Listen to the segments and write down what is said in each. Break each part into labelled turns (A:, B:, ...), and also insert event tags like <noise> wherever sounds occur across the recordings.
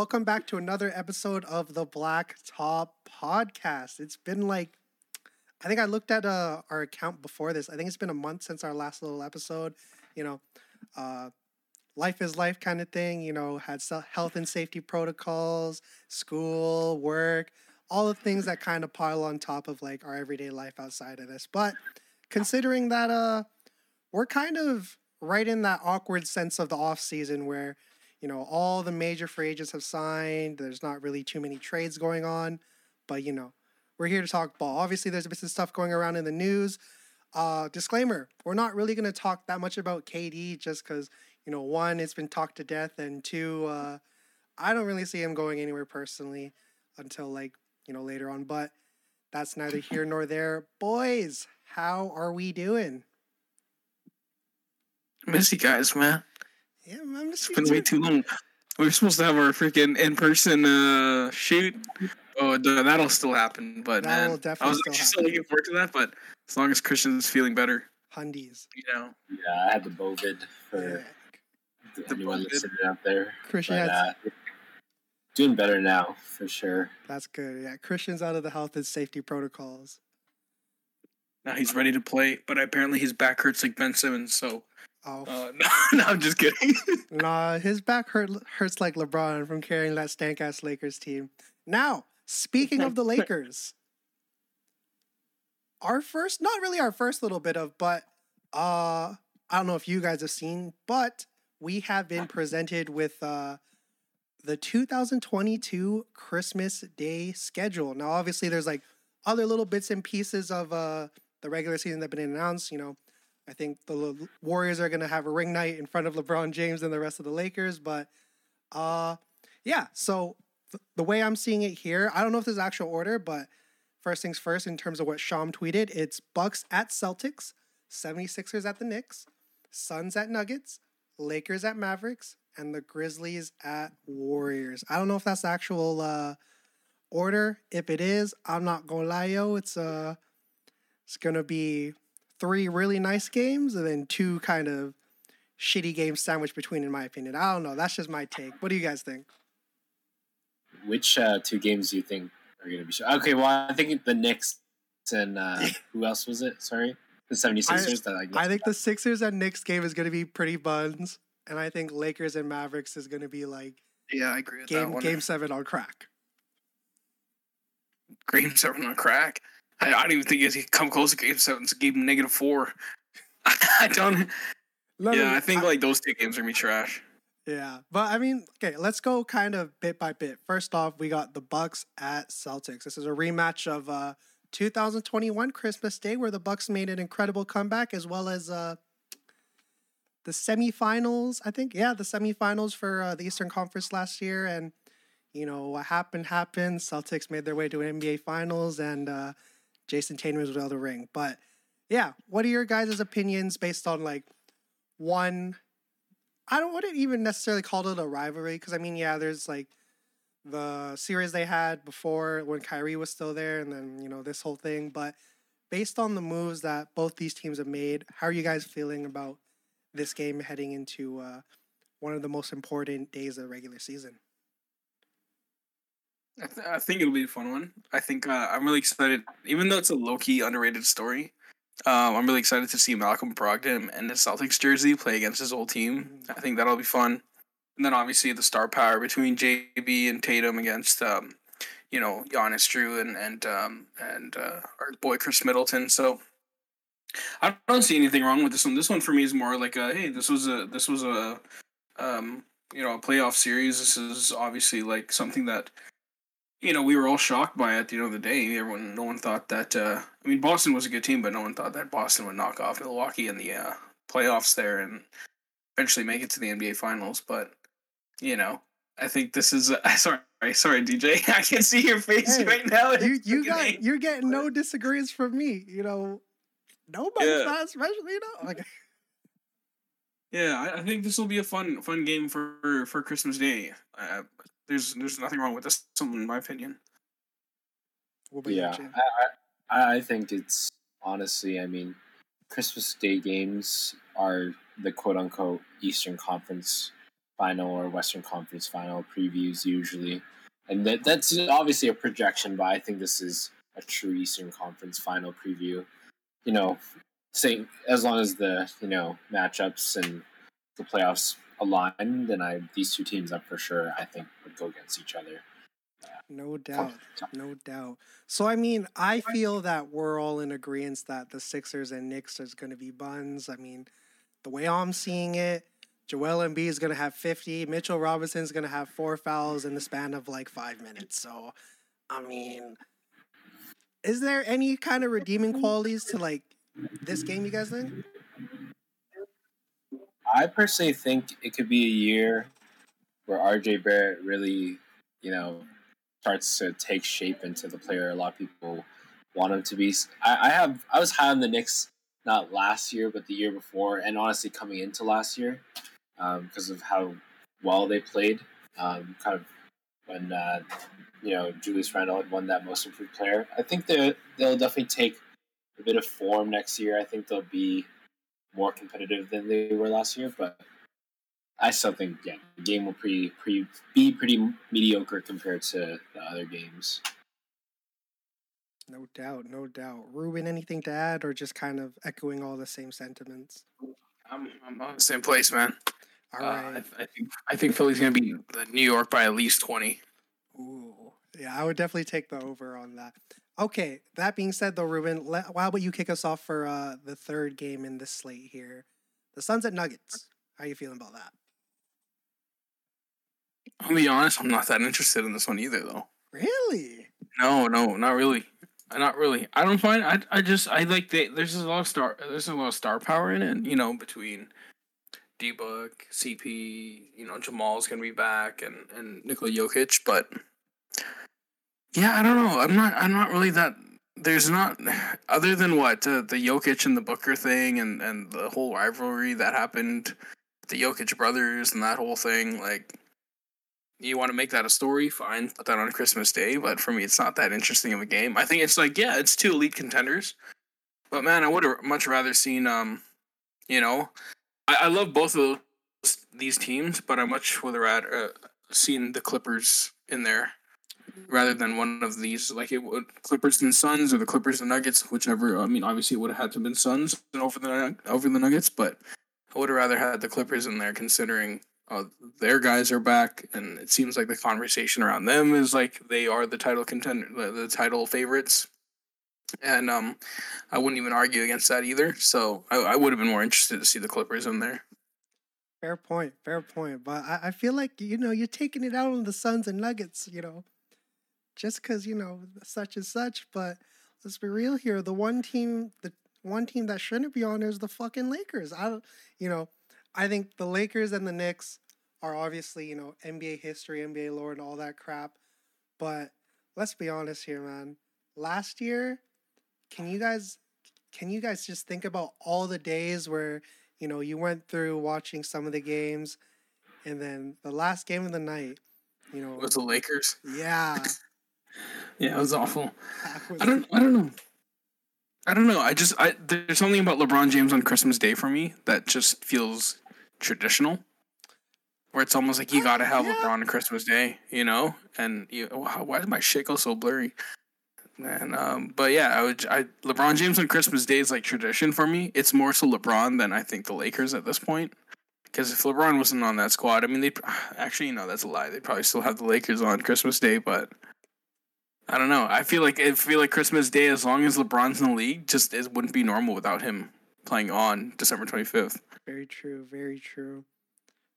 A: Welcome back to another episode of the Black Top Podcast. It's been like, I think I looked at uh, our account before this. I think it's been a month since our last little episode. You know, uh, life is life kind of thing. You know, had health and safety protocols, school, work, all the things that kind of pile on top of like our everyday life outside of this. But considering that, uh, we're kind of right in that awkward sense of the off season where you know all the major free agents have signed there's not really too many trades going on but you know we're here to talk ball. Obviously there's a bit of stuff going around in the news. Uh disclaimer we're not really going to talk that much about kd just because you know one it's been talked to death and two uh i don't really see him going anywhere personally until like you know later on but that's neither here nor there. Boys how are we doing?
B: Miss you guys, man.
A: Yeah, I miss
B: it's been way too long. We were supposed to have our freaking in person uh, shoot. Oh, that'll still happen. But
A: that'll
B: man, I was actually still looking forward to that. But as long as Christian's feeling better,
A: Hundies.
B: You know.
C: Yeah, I had the COVID for yeah. anyone listening out there.
A: Christian but, uh,
C: doing better now for sure.
A: That's good. Yeah, Christian's out of the health and safety protocols.
B: Now he's ready to play, but apparently his back hurts like Ben Simmons. So
A: Oh
B: uh, no, <laughs> no, I'm just kidding. <laughs>
A: nah, his back hurt hurts like LeBron from carrying that stank ass Lakers team. Now, speaking of the <laughs> Lakers, our first, not really our first little bit of, but uh, I don't know if you guys have seen, but we have been presented with uh the 2022 Christmas Day schedule. Now, obviously, there's like other little bits and pieces of uh the regular season that have been announced. You know, I think the Warriors are going to have a ring night in front of LeBron James and the rest of the Lakers. But uh, yeah, so th- the way I'm seeing it here, I don't know if there's actual order, but first things first, in terms of what Sham tweeted, it's Bucks at Celtics, 76ers at the Knicks, Suns at Nuggets, Lakers at Mavericks, and the Grizzlies at Warriors. I don't know if that's actual uh, order. If it is, I'm not gonna lie, yo. It's uh, it's gonna be three really nice games and then two kind of shitty games sandwiched between, in my opinion. I don't know. That's just my take. What do you guys think?
C: Which uh, two games do you think are going to be? Sh- okay, well, I think the Knicks and uh, <laughs> who else was it? Sorry, the 76ers.
A: I, that I, I think the Sixers and Knicks game is going to be pretty buns, and I think Lakers and Mavericks is going to be like
B: yeah, I agree with
A: game,
B: that one.
A: Game seven on crack.
B: Game seven on crack. I, I don't even think he come close to game seven. So gave him negative four. <laughs> I don't. yeah, I think I, like those two games are gonna be trash.
A: Yeah, but I mean, okay, let's go kind of bit by bit. First off, we got the Bucks at Celtics. This is a rematch of uh 2021 Christmas Day, where the Bucks made an incredible comeback, as well as uh the semifinals. I think, yeah, the semifinals for uh, the Eastern Conference last year, and you know what happened happened. Celtics made their way to an NBA Finals, and uh, Jayson Tatum is without the ring. But yeah, what are your guys' opinions based on like one? I don't wouldn't even necessarily call it a rivalry because I mean, yeah, there's like the series they had before when Kyrie was still there, and then you know this whole thing. But based on the moves that both these teams have made, how are you guys feeling about this game heading into uh, one of the most important days of the regular season?
B: I, th- I, think it'll be a fun one. I think uh, I'm really excited, even though it's a low key underrated story. Um, I'm really excited to see Malcolm Brogdon and his Celtics jersey play against his old team. I think that'll be fun. And then obviously the star power between JB and Tatum against, um, you know, Giannis, Jrue, and and um, and uh, our boy Khris Middleton. So I don't see anything wrong with this one. This one for me is more like a hey, this was a this was a um, you know a playoff series. This is obviously like something that you know, we were all shocked by it at the end of the day. Everyone, no one thought that. Uh, I mean, Boston was a good team, but no one thought that Boston would knock off Milwaukee in the uh, playoffs there and eventually make it to the NBA Finals. But you know, I think this is. Uh, <laughs> sorry, sorry, DJ. <laughs> I can see your face hey, right now.
A: You you got you're getting no disagreements from me. You know, nobody's yeah. not especially you know. Like, <laughs>
B: yeah, I, I think this will be a fun fun game for for Christmas Day. Uh, there's there's nothing wrong with this, in mm. my opinion.
C: yeah, I, I, I think it's honestly, I mean, Christmas Day games are the quote unquote Eastern Conference final or Western Conference final previews usually, and that that's obviously a projection, but I think this is a true Eastern Conference final preview. You know, saying as long as the you know matchups and the playoffs align, then I these two teams up for sure. I think would go against each other.
A: No doubt. No doubt. So I mean, I feel that we're all in agreement that the Sixers and Knicks is going to be buns. I mean, the way I'm seeing it, Joel Embiid is going to have 50. Mitchell Robinson is going to have four fouls in the span of like five minutes. So, I mean, is there any kind of redeeming qualities to like this game? You guys think?
C: I personally think it could be a year where RJ Barrett really, you know, starts to take shape into the player a lot of people want him to be. I, I have I was high on the Knicks not last year but the year before, and honestly coming into last year because um, of how well they played. Um, kind of when uh, you know Julius Randle had won that Most Improved Player. I think they they'll definitely take a bit of form next year. I think they'll be more competitive than they were last year, but I still think yeah, the game will pretty, pretty be pretty mediocre compared to the other games.
A: No doubt, no doubt. Ruben, anything to add, or just kind of echoing all the same sentiments?
B: I'm I'm on the same place, man.
A: All right. Uh,
B: I, I, think I think Philly's gonna beat New York by at least twenty.
A: Ooh, yeah, I would definitely take the over on that. Okay, that being said, though, Ruben, let, how about you kick us off for uh, the third game in this slate here? The Suns at Nuggets. How are you feeling about that?
B: I'll be honest, I'm not that interested in this one either, though.
A: Really?
B: No, no, not really. Not really. I don't find. I I just I like the, there's a lot of star there's a lot of star power in it. You know, between D Book, CP, you know, Jamal's gonna be back, and and Nikola Jokic, but yeah, I don't know. I'm not. I'm not really that. There's not other than what uh, the Jokic and the Booker thing, and and the whole rivalry that happened, the Jokic brothers and that whole thing. Like, you want to make that a story, fine, put that on Christmas Day. But for me, it's not that interesting of a game. I think it's like, yeah, it's two elite contenders, but man, I would have much rather seen, um, you know, I, I love both of those, these teams, but I much would have rather uh, seen the Clippers in there rather than one of these, like it would Clippers and Suns or the Clippers and Nuggets, whichever. I mean, obviously, it would have had to have been Suns over the over the Nuggets, but I would have rather had the Clippers in there, considering uh, their guys are back, and it seems like the conversation around them is like they are the title contender, the, the title favorites, and um, I wouldn't even argue against that either. So I, I would have been more interested to see the Clippers in there.
A: Fair point, fair point. But I, I feel like you know you're taking it out on the Suns and Nuggets, you know, just because you know such and such. But let's be real here. The one team, the one team that shouldn't be on is the fucking Lakers. I, you know, I think the Lakers and the Knicks are obviously, you know, NBA history, NBA lore, and all that crap. But let's be honest here, man. Last year, can you guys can you guys just think about all the days where, you know, you went through watching some of the games and then the last game of the night, you know,
B: it was the Lakers.
A: Yeah.
B: Yeah, it was awful. I don't I don't know. I don't know. I just I there's something about LeBron James on Christmas Day for me that just feels traditional. Where it's almost like you gotta have yeah. LeBron on Christmas Day, you know? And you wow, why does my shit go so blurry? And um, but yeah, I would I LeBron James on Christmas Day is like tradition for me. It's more so LeBron than I think the Lakers at this point. Because if LeBron wasn't on that squad, I mean, they <sighs> actually, you know, that's a lie. They'd probably still have the Lakers on Christmas Day, but I don't know. I feel like I feel like Christmas Day, as long as LeBron's in the league, just it wouldn't be normal without him playing on December twenty fifth.
A: Very true. Very true.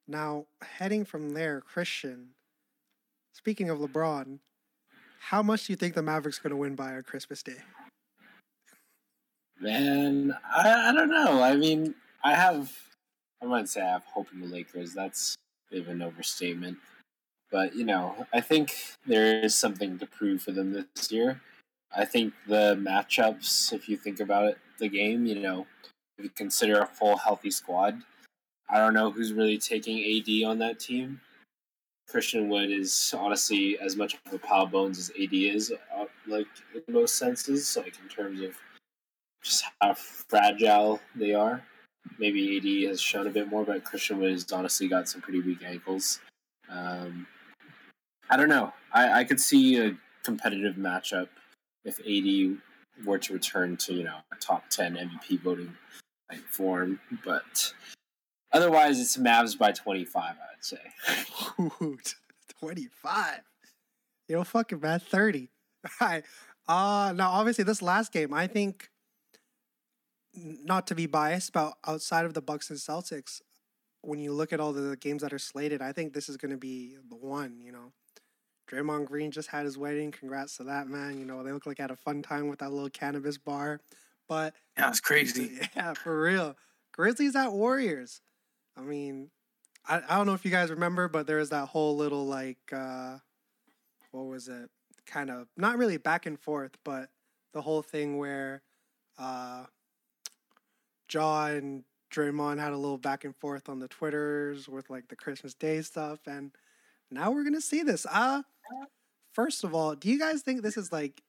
A: Now heading from there, Christian. Speaking of LeBron, how much do you think the Mavericks going to win by on Christmas Day?
C: Man, I, I don't know. I mean, I have. I wouldn't say I have hope in the Lakers. That's a bit of an overstatement. But you know, I think there is something to prove for them this year. I think the matchups, if you think about it, the game, you know, if you consider a full healthy squad, I don't know who's really taking AD on that team. Christian Wood is honestly as much of a power bones as AD is, uh, like in most senses, like in terms of just how fragile they are. maybe AD has shown a bit more, but Christian Wood has honestly got some pretty weak ankles. Um, I don't know. I, I could see a competitive matchup if AD were to return to you know a top ten MVP voting form, but otherwise it's Mavs by twenty five. I'd say. <laughs>
A: twenty five. You know, fucking man, thirty. <laughs> All right. Uh now obviously this last game, I think not to be biased, but outside of the Bucks and Celtics, when you look at all the games that are slated, I think this is going to be the one. You know, Draymond Green just had his wedding. Congrats to that man. You know, they look like had a fun time with that little cannabis bar. But
B: yeah, it's <laughs> crazy.
A: Yeah, for real. Grizzlies at Warriors. I mean, I, I don't know if you guys remember, but there was that whole little like uh what was it? Kind of not really back and forth, but the whole thing where uh Ja and Draymond had a little back and forth on the Twitters with like the Christmas Day stuff, and now we're gonna see this. Uh first of all, do you guys think this is like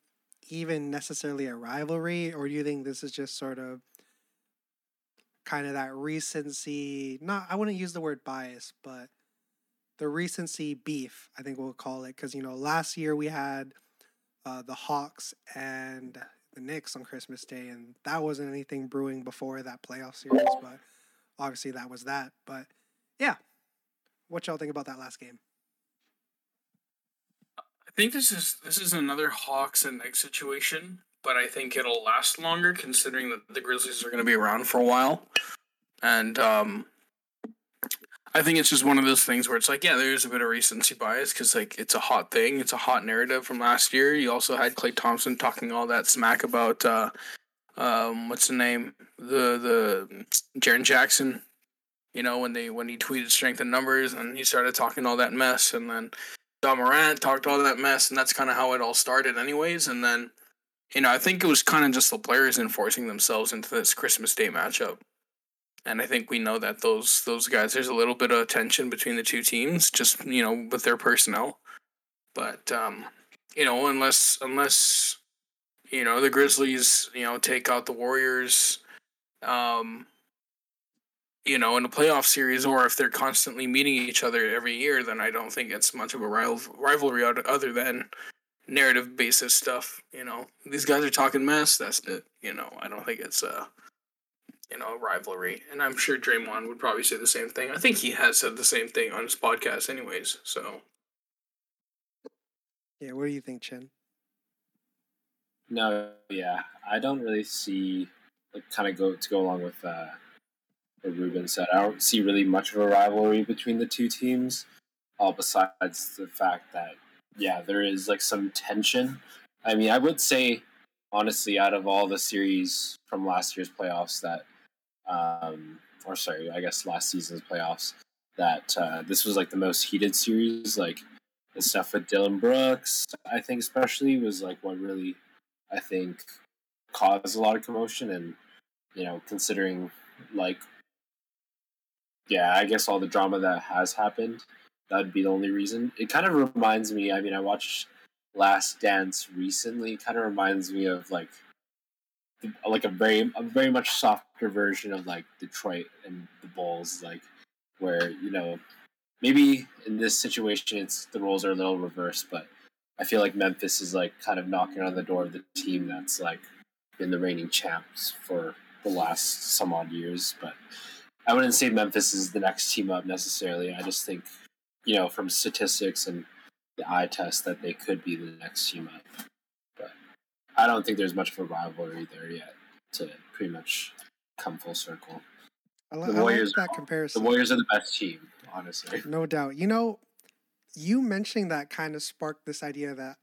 A: even necessarily a rivalry, or do you think this is just sort of kind of that recency? Not, I wouldn't use the word bias, but the recency beef. I think we'll call it because you know last year we had uh, the Hawks and the Knicks on Christmas Day, and that wasn't anything brewing before that playoff series, but obviously that was that. But yeah, what y'all think about that last game?
B: I think this is this is another Hawks and Knicks situation, but I think it'll last longer considering that the Grizzlies are going to be around for a while, and um, I think it's just one of those things where it's like, yeah, there's a bit of recency bias because like it's a hot thing, it's a hot narrative from last year. You also had Klay Thompson talking all that smack about uh, um, what's the name, the the Jaren Jackson. You know when they when he tweeted strength in numbers and he started talking all that mess, and then Ja Morant talked all that mess, and that's kind of how it all started, anyways. And then, you know, I think it was kind of just the players enforcing themselves into this Christmas Day matchup and I think we know that those those guys there's a little bit of tension between the two teams, just you know with their personnel. But um, you know, unless unless you know the Grizzlies, you know, take out the Warriors, um, you know, in a playoff series, or if they're constantly meeting each other every year, then I don't think it's much of a rival- rivalry other than narrative basis stuff. You know, these guys are talking mess. That's it. You know, I don't think it's a you know, rivalry. And I'm sure Draymond would probably say the same thing. I think he has said the same thing on his podcast, anyways. So,
A: yeah, what do you think, Chen?
C: No, yeah, I don't really see like kind of go to go along with uh, what Ruben said. I don't see really much of a rivalry between the two teams, all besides the fact that yeah, there is like some tension. I mean, I would say honestly, out of all the series from last year's playoffs, that um, or sorry, I guess last season's playoffs, that uh, this was like the most heated series. Like the stuff with Dillon Brooks, I think especially was like what really, I think, caused a lot of commotion. And you know, considering like, yeah, I guess all the drama that has happened, that'd be the only reason. It kind of reminds me. I mean, I watched Last Dance recently. Kind of reminds me of like like a very a very much softer version of like Detroit and the Bulls, like where you know maybe in this situation it's the roles are a little reversed, but I feel like Memphis is like kind of knocking on the door of the team that's like been the reigning champs for the last some odd years. But I wouldn't say Memphis is the next team up necessarily. I just think you know from statistics and the eye test that they could be the next team up. But I don't think there's much of a rivalry there yet to pretty much come full circle.
A: I, the I Warriors like that comparison.
C: The Warriors are the best team, honestly.
A: No doubt. You know, you mentioning that kind of sparked this idea that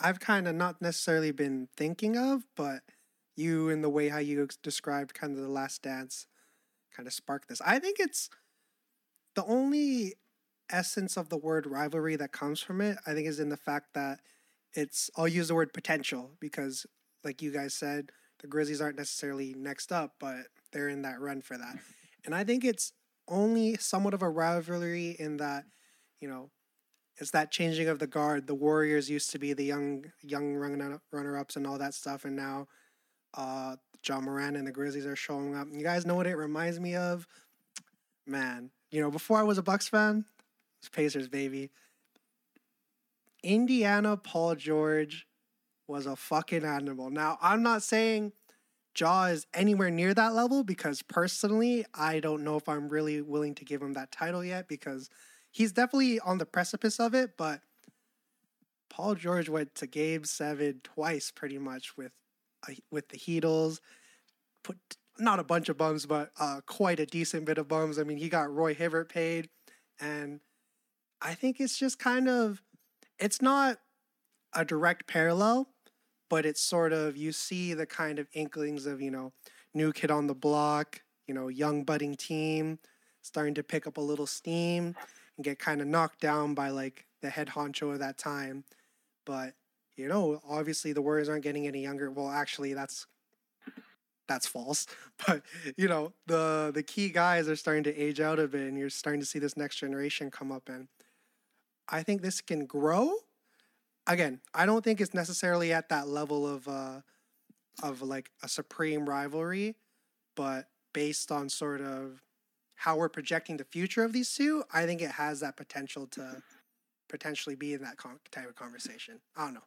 A: I've kind of not necessarily been thinking of, but you in the way how you described kind of the last dance kind of sparked this. I think it's the only essence of the word rivalry that comes from it, I think is in the fact that it's I'll use the word potential because like you guys said, the Grizzlies aren't necessarily next up, but they're in that run for that. And I think it's only somewhat of a rivalry in that, you know, it's that changing of the guard. The Warriors used to be the young young runner ups and all that stuff, and now uh, Ja Morant and the Grizzlies are showing up. You guys know what it reminds me of? Man, you know, before I was a Bucks fan, it's Pacers baby. Indiana Paul George was a fucking animal. Now, I'm not saying Ja is anywhere near that level because personally, I don't know if I'm really willing to give him that title yet because he's definitely on the precipice of it, but Paul George went to game 7 twice pretty much with with the Heatles. Put not a bunch of bums, but uh, quite a decent bit of bums. I mean, he got Roy Hibbert paid and I think it's just kind of it's not a direct parallel, but it's sort of you see the kind of inklings of, you know, new kid on the block, you know, young budding team starting to pick up a little steam and get kind of knocked down by like the head honcho of that time. But, you know, obviously the Warriors aren't getting any younger. Well, actually that's that's false. <laughs> But, you know, the the key guys are starting to age out a bit and you're starting to see this next generation come up and I think this can grow. Again, I don't think it's necessarily at that level of uh of like a supreme rivalry, but based on sort of how we're projecting the future of these two, I think it has that potential to potentially be in that con- type of conversation. I don't know.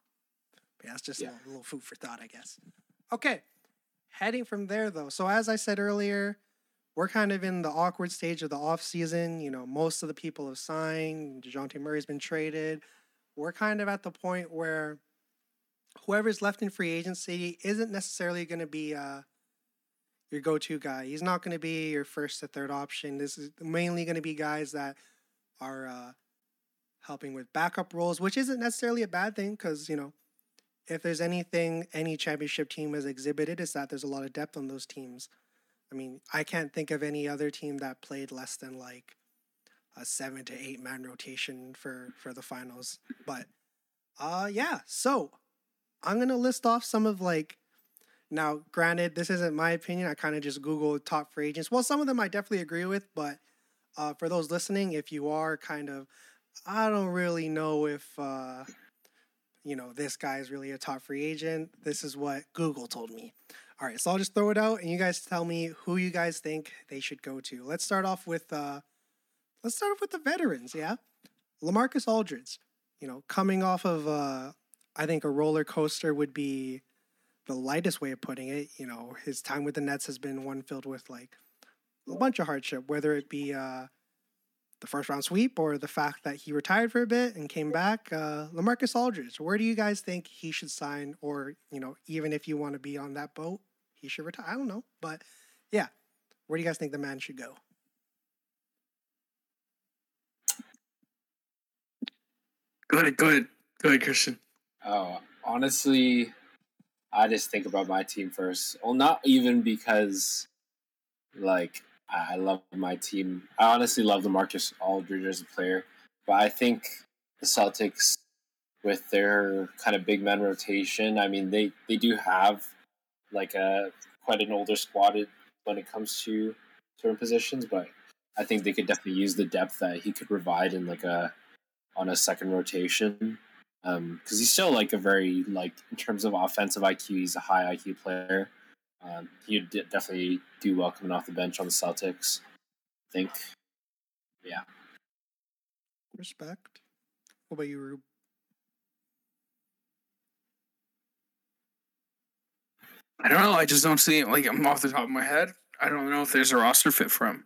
A: But that's just
C: Yeah.
A: a, little, food for thought, I guess. Okay. Heading from there though. So as I said earlier, we're kind of in the awkward stage of the off season. You know, most of the people have signed. DeJounte Murray's been traded. We're kind of at the point where whoever's left in free agency isn't necessarily going to be uh, your go-to guy. He's not going to be your first to third option. This is mainly going to be guys that are uh, helping with backup roles, which isn't necessarily a bad thing because you know if there's anything any championship team has exhibited is that there's a lot of depth on those teams. I mean, I can't think of any other team that played less than like a seven to eight man rotation for for the finals. But uh yeah, so I'm gonna list off some of like now granted this isn't my opinion, I kind of just Googled top free agents. Well some of them I definitely agree with, but uh for those listening, if you are kind of I don't really know if uh you know this guy is really a top free agent. This is what Google told me. All right, so I'll just throw it out and you guys tell me who you guys think they should go to. Let's start off with uh let's start off with the veterans, yeah? LaMarcus Aldridge, you know, coming off of uh I think a roller coaster would be the lightest way of putting it. You know, his time with the Nets has been one filled with like a bunch of hardship, whether it be uh the first round sweep or the fact that he retired for a bit and came back. Uh, Lamarcus Aldridge, where do you guys think he should sign? Or, you know, even if you want to be on that boat, he should retire. I don't know. But yeah, where do you guys think the man should go?
B: Go ahead, go ahead, go ahead, Christian.
C: Oh, honestly, I just think about my team first. Well, not even because, like, I love my team. I honestly love LaMarcus Aldridge as a player, but I think the Celtics, with their kind of big man rotation, I mean, they they do have like a quite an older squad when it comes to certain positions, but I think they could definitely use the depth that he could provide in like a on a second rotation um, because he's still like a very like in terms of offensive IQ, he's a high IQ player. Um, he'd de- definitely do well coming off the bench on the Celtics. I think. Yeah.
A: Respect. What about you, Rube?
B: I don't know. I just don't see it. Like I'm off the top of my head. I don't know if there's a roster fit for him.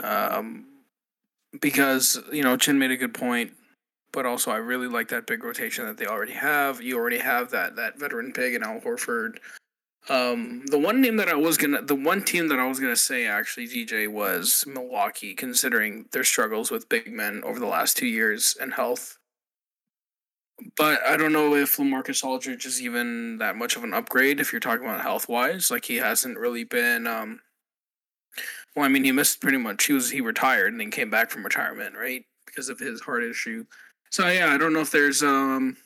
B: Um, because you know Chin made a good point, but also I really like that big rotation that they already have. You already have that that veteran big and Al Horford. Um, the one name that I was gonna, the one team that I was gonna say actually, DJ was Milwaukee, considering their struggles with big men over the last two years and health. But I don't know if Lamarcus Aldridge is even that much of an upgrade if you're talking about health wise. Like he hasn't really been. Um, well, I mean, he missed pretty much. He was he retired and then came back from retirement, right, because of his heart issue. So yeah, I don't know if there's um,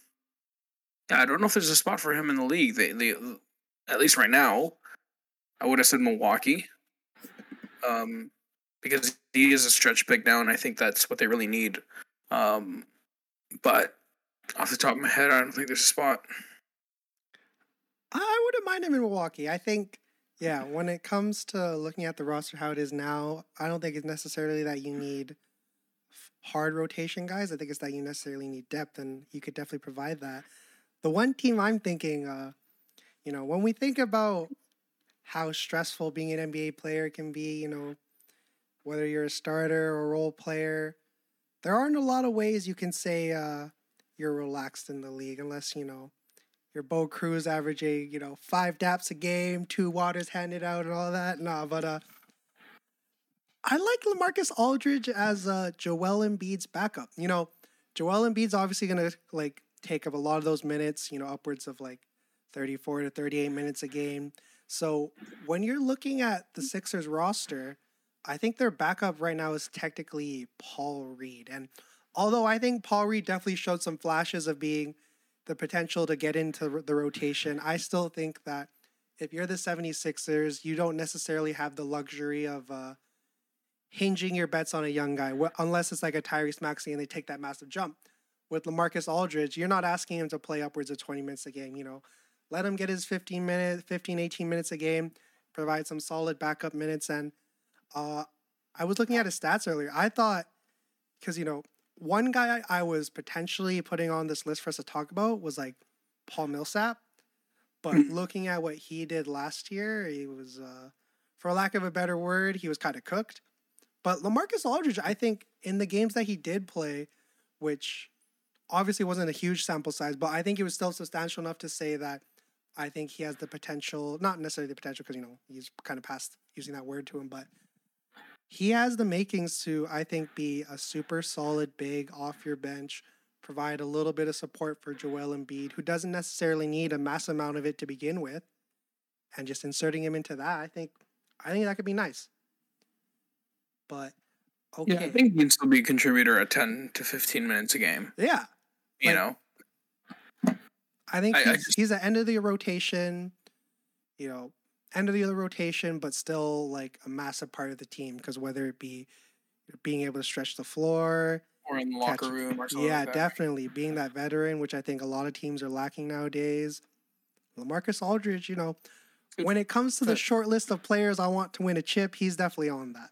B: yeah, I don't know if there's a spot for him in the league. They, they at least right now, I would have said Milwaukee, um, because he is a stretch big now, and I think that's what they really need. Um, but off the top of my head, I don't think there's a spot.
A: I wouldn't mind him in Milwaukee. I think, yeah, when it comes to looking at the roster how it is now, I don't think it's necessarily that you need hard rotation guys. I think it's that you necessarily need depth, and you could definitely provide that. The one team I'm thinking, uh, you know, when we think about how stressful being an NBA player can be, you know, whether you're a starter or a role player, there aren't a lot of ways you can say uh, you're relaxed in the league unless, you know, your Bo Cruz averaging, you know, five daps a game, two waters handed out and all that. Nah, but uh I like Lamarcus Aldridge as uh Joel Embiid's backup. You know, Joel Embiid's obviously gonna like take up a lot of those minutes, you know, upwards of like 34 to 38 minutes a game. So when you're looking at the Sixers roster, I think their backup right now is technically Paul Reed. And although I think Paul Reed definitely showed some flashes of being the potential to get into the rotation, I still think that if you're the 76ers, you don't necessarily have the luxury of uh, hinging your bets on a young guy, unless it's like a Tyrese Maxey and they take that massive jump. With Lamarcus Aldridge, you're not asking him to play upwards of 20 minutes a game. You know, let him get his 15 minutes, 15, 18 minutes a game, provide some solid backup minutes. And uh, I was looking at his stats earlier. I thought, because, you know, one guy I was potentially putting on this list for us to talk about was like Paul Millsap. But mm. looking at what he did last year, he was, uh, for lack of a better word, he was kind of cooked. But Lamarcus Aldridge, I think in the games that he did play, which obviously wasn't a huge sample size, but I think it was still substantial enough to say that I think he has the potential, not necessarily the potential because, you know, he's kind of past using that word to him, but he has the makings to, I think, be a super solid big off your bench, provide a little bit of support for Joel Embiid, who doesn't necessarily need a mass amount of it to begin with. And just inserting him into that, I think I think that could be nice. But
B: okay. Yeah, I think he can still be a contributor at ten to fifteen minutes a game.
A: Yeah.
B: You like, know.
A: I think I, he's, I just, he's at end of the rotation, you know, end of the other rotation, but still like a massive part of the team because whether it be being able to stretch the floor
B: or in the locker room or something.
A: Yeah,
B: like
A: definitely being that veteran, which I think a lot of teams are lacking nowadays. Lamarcus Aldridge, you know, when it comes to the short list of players I want to win a chip, he's definitely on that.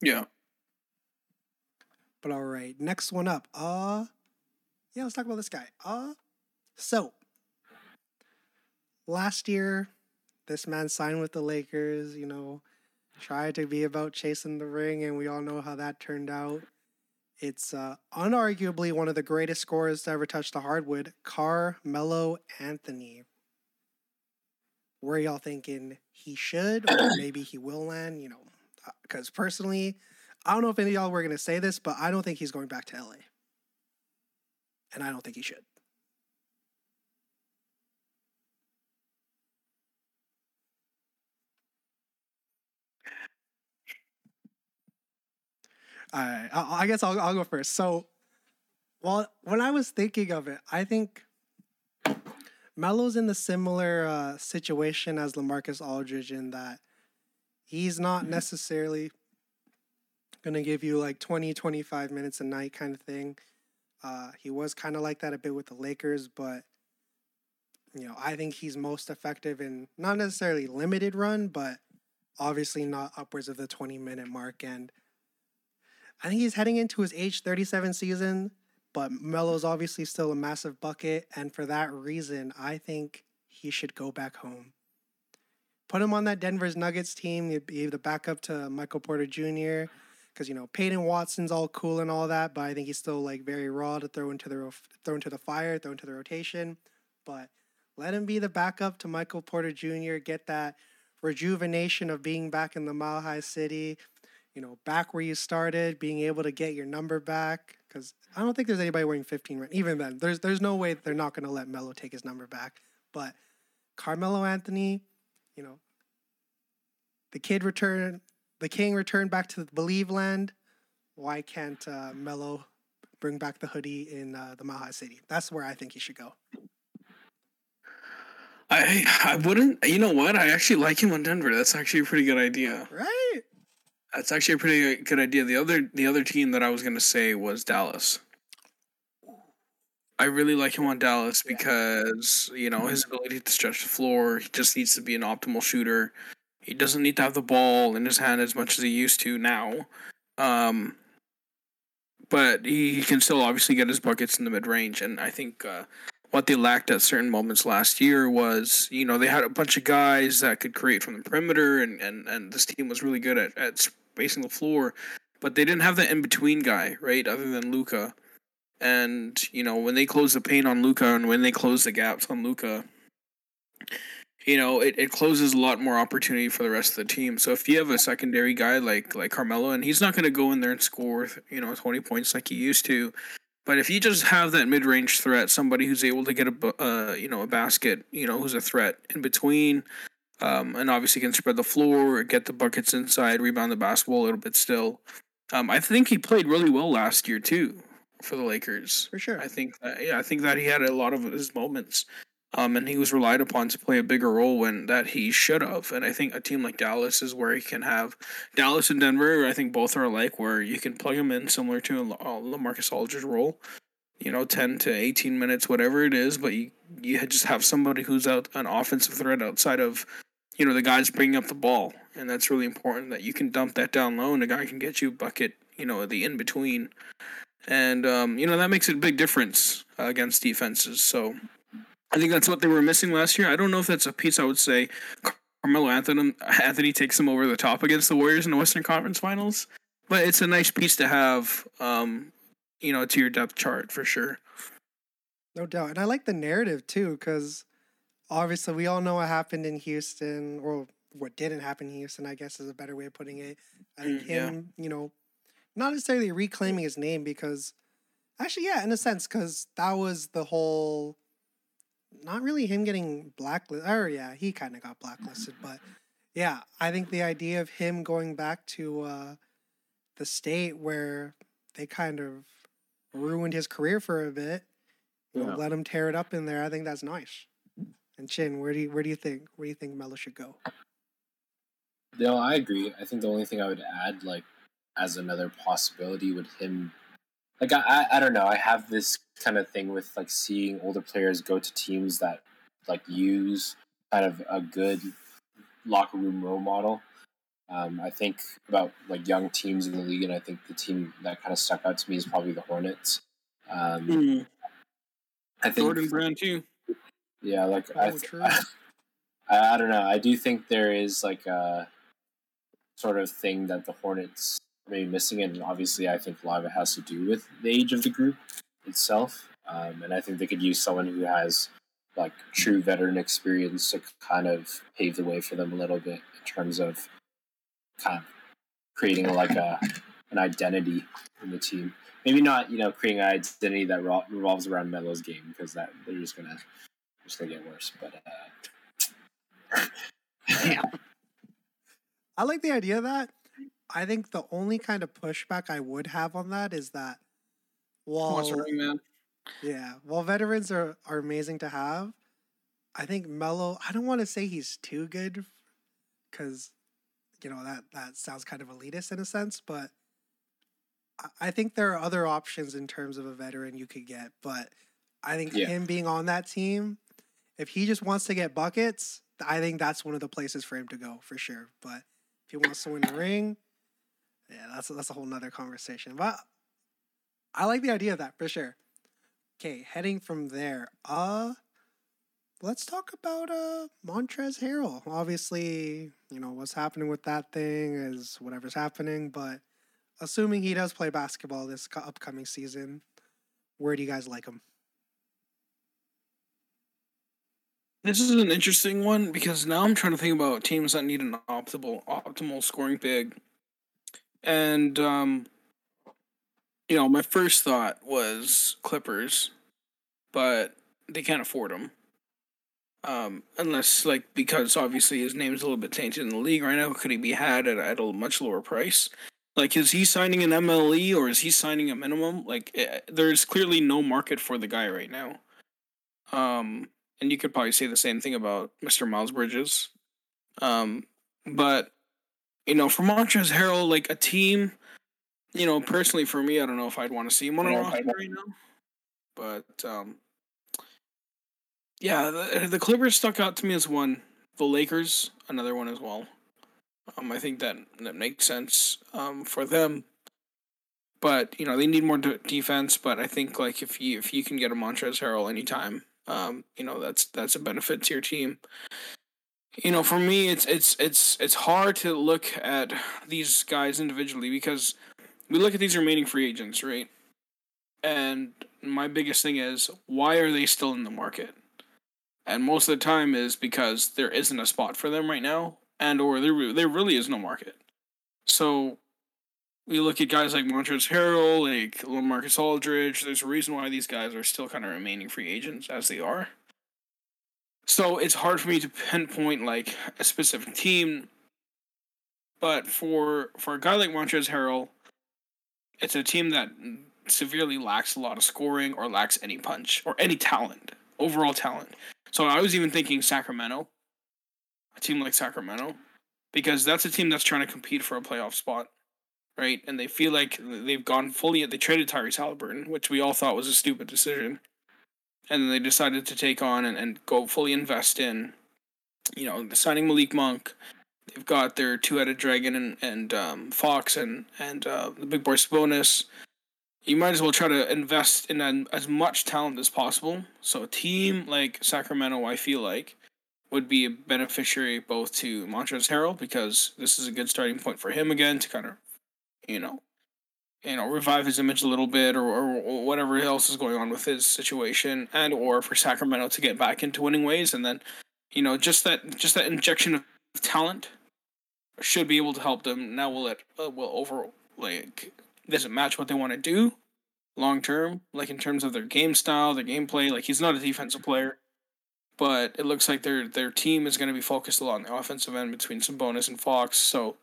B: Yeah.
A: But all right, next one up. Uh yeah, let's talk about this guy. Uh so last year this man signed with the Lakers, you know, tried to be about chasing the ring, and we all know how that turned out. It's uh, unarguably one of the greatest scorers to ever touch the hardwood, Carmelo Anthony. Were y'all thinking he should, or <coughs> maybe he will land? You know, because uh, personally, I don't know if any of y'all were going to say this, but I don't think he's going back to LA. And I don't think he should. All right, I, I guess I'll, I'll go first. So, well, when I was thinking of it, I think Melo's in the similar uh, situation as Lamarcus Aldridge in that he's not necessarily going to give you like 20, 25 minutes a night kind of thing. Uh, he was kind of like that a bit with the Lakers, but you know, I think he's most effective in not necessarily limited run, but obviously not upwards of the 20 minute mark. And I think he's heading into his age 37 season, but Melo's obviously still a massive bucket. And for that reason, I think he should go back home. Put him on that Denver's Nuggets team, he'd be the backup to Michael Porter Jr. Because you know Peyton Watson's all cool and all that, but I think he's still like very raw to throw into the throw into the fire, throw into the rotation. But let him be the backup to Michael Porter Jr. Get that rejuvenation of being back in the Mile High City, you know, back where you started, being able to get your number back. Because I don't think there's anybody wearing 15 right. Even then, there's there's no way they're not going to let Melo take his number back. But Carmelo Anthony, you know, the kid returned, the king returned back to the Believe land. Why can't uh, Melo bring back the hoodie in uh, the High City? That's where I think he should go.
B: I I wouldn't. You know what? I actually like him on Denver. That's actually a pretty good idea.
A: Right.
B: That's actually a pretty good idea. The other the other team that I was gonna say was Dallas. I really like him on Dallas because you know his ability to stretch the floor. He just needs to be an optimal shooter. He doesn't need to have the ball in his hand as much as he used to now. Um, but he can still obviously get his buckets in the mid range, and I think uh, what they lacked at certain moments last year was you know they had a bunch of guys that could create from the perimeter, and and and this team was really good at at spacing the floor, but they didn't have the in between guy, right? Other than Luka. And you know when they close the paint on Luka and when they close the gaps on Luka, you know it, it closes a lot more opportunity for the rest of the team. So if you have a secondary guy like like Carmelo, and he's not going to go in there and score you know twenty points like he used to, but if you just have that mid range threat, somebody who's able to get a uh, you know a basket, you know who's a threat in between, um, and obviously can spread the floor, get the buckets inside, rebound the basketball a little bit still. Um, I think he played really well last year too for the Lakers.
A: For sure.
B: I think that, yeah, I think that he had a lot of his moments. Um, and he was relied upon to play a bigger role when that he should have. And I think a team like Dallas is where he can have Dallas and Denver. I think both are alike, where you can plug him in similar to uh, Lamarcus Aldridge's role. You know, ten to eighteen minutes, whatever it is, but you you just have somebody who's out an offensive threat outside of, you know, the guys bringing up the ball, and that's really important that you can dump that down low and the guy can get you a bucket. You know, the in between and um, you know that makes a big difference uh, against defenses. So I think that's what they were missing last year. I don't know if that's a piece I would say Carmelo Anthony Anthony takes them over the top against the Warriors in the Western Conference Finals, but it's a nice piece to have. Um, you know, to your depth chart for sure.
A: No doubt. And I like the narrative too, because obviously we all know what happened in Houston, or what didn't happen in Houston, I guess is a better way of putting it. I think
B: Mm, yeah.
A: him, you know, not necessarily reclaiming his name because actually, yeah, in a sense, because that was the whole not really him getting blacklisted. Or yeah, he kind of got blacklisted, but yeah, I think the idea of him going back to uh, the state where they kind of ruined his career for a bit, you know, let him tear it up in there. I think that's nice. And Chin, where do you where do you think where do you think Melo should go?
C: No, I agree. I think the only thing I would add, like, as another possibility, would him, like, I, I, I don't know. I have this kind of thing with like seeing older players go to teams that like use kind of a good locker room role model. Um, I think about like young teams in the league, and I think the team that kind of stuck out to me is probably the Hornets. Um, I think
B: Jordan Brand too.
C: yeah, like I,
A: Oh,
C: th- <laughs> I, I don't know. I do think there is like a sort of thing that the Hornets may be missing, and obviously, I think a lot of it has to do with the age of the group itself. Um, and I think they could use someone who has like true veteran experience to kind of pave the way for them a little bit in terms of kind of creating like a an identity in the team. Maybe not, you know, creating an identity that ro- revolves around Melo's game because that they're just gonna just gonna get worse. But uh, yeah, <laughs>
A: I like the idea of that. I think the only kind of pushback I would have on that is that while yeah, while veterans are, are amazing to have, I think Melo. I don't want to say he's too good, because you know that that sounds kind of elitist in a sense. But I- I think there are other options in terms of a veteran you could get. But I think
C: Yeah.
A: him being on that team, if he just wants to get buckets, I think that's one of the places for him to go for sure. But if he wants to win the ring, yeah, that's that's a whole nother conversation. But I like the idea of that for sure. Okay, heading from there, uh, let's talk about uh Montrezl Harrell. Obviously, you know what's happening with that thing is whatever's happening. But assuming he does play basketball this upcoming season, where do you guys like him?
B: This is an interesting one because now I'm trying to think about teams that need an optimal optimal scoring big. And um you know, my first thought was Clippers, but they can't afford him. Um unless like because obviously his name's a little bit tainted in the league right now, could he be had at, at a much lower price? Like is he signing an MLE or is he signing a minimum? Like eh, there's clearly no market for the guy right now. Um and you could probably say the same thing about Mr. Miles Bridges. Um, but you know, for Montrezl Harrell, like a team, you know, personally for me, I don't know if I'd want to see him on a roster right now. but um, yeah, the, the Clippers stuck out to me as one. The Lakers, another one as well. Um, I think that that makes sense um, for them. But you know they need more de- defense. But I think like if you if you can get a Montrezl Harrell anytime, um, you know that's that's a benefit to your team. You know, for me, it's it's it's it's hard to look at these guys individually because we look at these remaining free agents, right? And my biggest thing is why are they still in the market? And most of the time is because there isn't a spot for them right now, and or there there really is no market. So we look at guys like Montrezl Harrell, like LaMarcus Aldridge. There's a reason why these guys are still kind of remaining free agents as they are. So it's hard for me to pinpoint like a specific team. But for for a guy like Montrezl Harrell, it's a team that severely lacks a lot of scoring or lacks any punch or any talent, overall talent. So I was even thinking Sacramento, a team like Sacramento, because that's a team that's trying to compete for a playoff spot, right? And they feel like they've gone fully. They traded Tyrese Halliburton, which we all thought was a stupid decision, and then they decided to take on and, and go fully invest in, you know, the signing Malik Monk. They've got their two-headed dragon and and um, Fox and and uh, the big boy Sabonis you might as well try to invest in as much talent as possible. So a team like Sacramento, I feel like, would be a beneficiary both to Montrezl Harrell because this is a good starting point for him again to kind of, you know, you know, revive his image a little bit or, or whatever else is going on with his situation, and or for Sacramento to get back into winning ways, and then, you know, just that just that injection of talent should be able to help them. Now will it uh, will over like does it match what they want to do long term, like in terms of their game style, their gameplay. Like he's not a defensive player, but it looks like their their team is going to be focused a lot on the offensive end between Sabonis and Fox. So,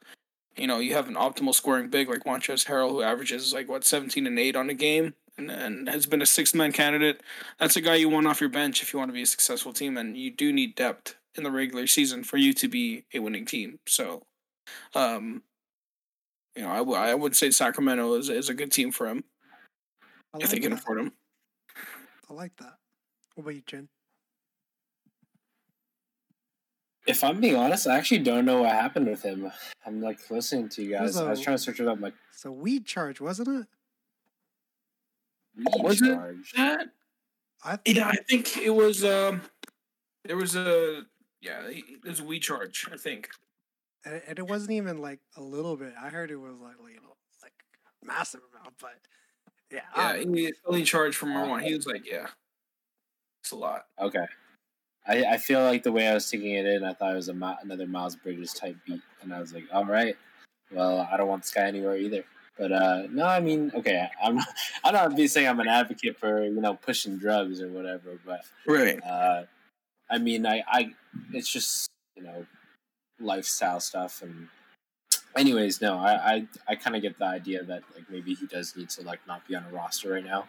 B: you know, you have an optimal scoring big like Montrezl Harrell who averages like what seventeen and eight on a game. And, and has been a six man candidate. That's a guy you want off your bench if you want to be a successful team, and you do need depth in the regular season for you to be a winning team. So, um, you know, I, w- I would say Sacramento is, is a good team for him
A: I
B: if
A: like
B: they can
A: that.
B: afford him.
A: I like that. What about you, Jen?
C: If I'm being honest, I actually don't know what happened with him. I'm like listening to you guys. I was trying to search it up. Like,
A: It's a weed charge, wasn't it?
B: Was it? That
A: I
B: yeah, I think it was. Um, there was a yeah, it was a we charge. I think.
A: and and it wasn't even like a little bit. I heard it was like you know like massive amount, but yeah,
B: Yeah,
A: don't know.
B: he only charged for marijuana. He was like, yeah, it's a lot.
C: Okay. I, I feel like the way I was taking it in, I thought it was a another Miles Bridges type beat, and I was like, all right, well, I don't want this guy anywhere either. But uh, no, I mean, okay, I'm not, I'm not be saying I'm an advocate for you know pushing drugs or whatever, but
B: Right.
C: uh, I mean, I, I it's just you know lifestyle stuff, and anyways, no, I I, I kind of get the idea that like maybe he does need to like not be on a roster right now.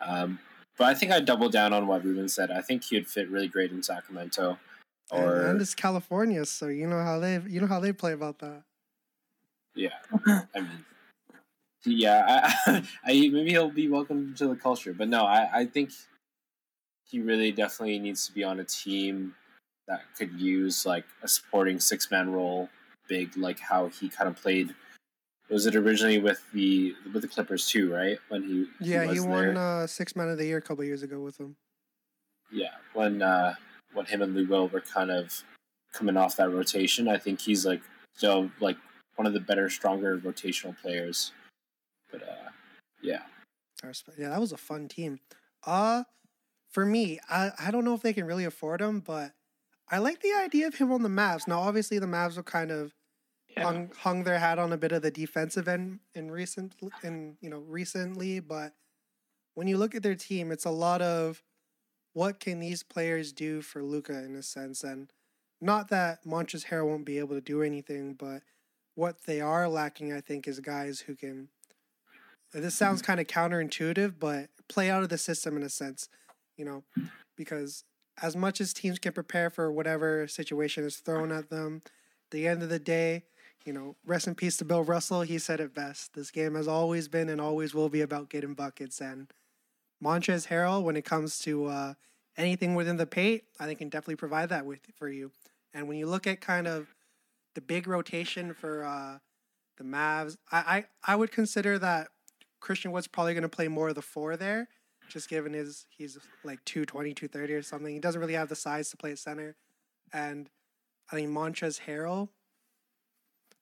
C: Um, but I think I double down on what Ruben said. I think he'd fit really great in Sacramento.
A: And-
C: Or
A: and it's California, so you know how they you know how they play about that.
C: yeah, <laughs> I mean, yeah, I, <laughs> I maybe he'll be welcome to the culture, but no, I I think he really definitely needs to be on a team that could use like a supporting six man role, big like how he kind of played. Was it originally with the with the Clippers too? Right when he
A: Yeah, he
C: was
A: won uh, six man of the year a couple years ago with them.
C: yeah when uh when him and Lugo were kind of coming off that rotation i think he's like still like one of the better stronger rotational players but uh yeah
A: Yeah, that was a fun team. Uh for me, I, I don't know if they can really afford him, but I like the idea of him on the Mavs. Now, obviously, the Mavs will kind of
B: Yeah.
A: hung hung their hat on a bit of the defensive end in recent in you know recently, but when you look at their team, it's a lot of what can these players do for Luka in a sense, and not that Montrezl Harrell won't be able to do anything, but what they are lacking, I think, is guys who can. This mm-hmm. sounds kind of counterintuitive, but play out of the system in a sense, you know, because as much as teams can prepare for whatever situation is thrown at them, the end of the day, you know, rest in peace to Bill Russell. He said it best. This game has always been and always will be about getting buckets. And Montrezl Harrell, when it comes to uh, anything within the paint, I think can definitely provide that with for you. And when you look at kind of the big rotation for uh, the Mavs, I, I I would consider that Christian Wood's probably going to play more of the four there, just given his he's like 220, 230 or something. He doesn't really have the size to play at center, and I think Montrezl Harrell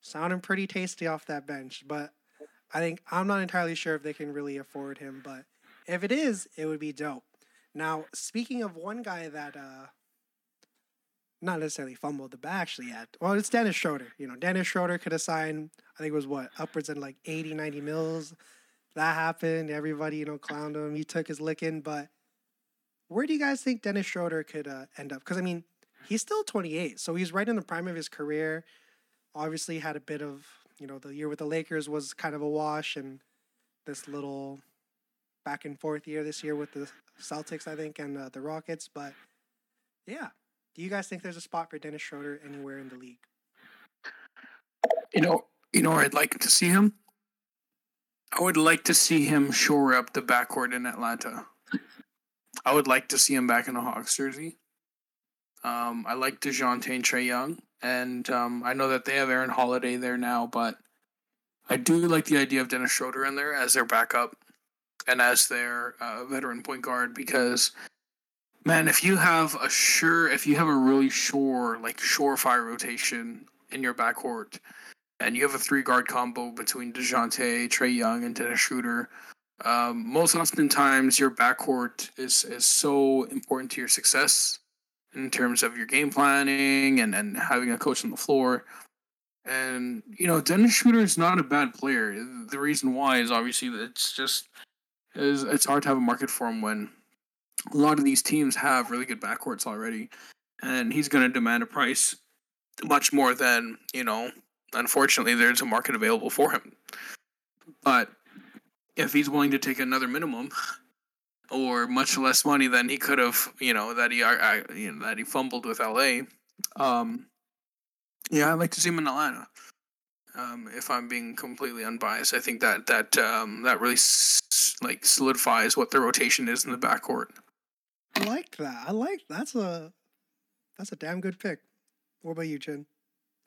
A: sounding pretty tasty off that bench, but I think I'm not entirely sure if they can really afford him, but if it is, it would be dope. Now, speaking of one guy that uh not necessarily fumbled the bag actually yet. Well, it's Dennis Schroeder. You know, Dennis Schroeder could have signed, I think it was what, upwards of like 80, 90 mils. That happened. Everybody, you know, clowned him. He took his licking. But where do you guys think Dennis Schroeder could uh, end up? Because, I mean, he's still 28. So he's right in the prime of his career. Obviously, had a bit of, you know, the year with the Lakers was kind of a wash. And this little back and forth year this year with the Celtics, I think, and uh, the Rockets. But yeah, do you guys think there's a spot for Dennis Schroeder anywhere in the league?
B: You know, you know I'd like to see him. I would like to see him shore up the backcourt in Atlanta. I would like to see him back in a Hawks jersey. Um, I like Dejounte and Trae Young, and um, I know that they have Aaron Holiday there now, but I do like the idea of Dennis Schroeder in there as their backup and as their uh, veteran point guard because man, if you have a sure, if you have a really sure, like surefire rotation in your backcourt, and you have a three guard combo between Dejounte, Trae Young, and Dennis Schroeder, um, most oftentimes your backcourt is is so important to your success in terms of your game planning and, and having a coach on the floor. And you know, Dennis Schroeder is not a bad player. The reason why is obviously it's just is it's hard to have a market for him when a lot of these teams have really good backcourts already, and he's going to demand a price much more than you know. Unfortunately, there's a market available for him. But if he's willing to take another minimum, or much less money than he could have, you know, that he, I, you know, that he fumbled with LA, um, yeah, I'd like to see him in Atlanta. Um, if I'm being completely unbiased, I think that that um, that really s- like solidifies what the rotation is in the backcourt.
A: I like that. I like that's a that's a damn good pick. What about you, Chin?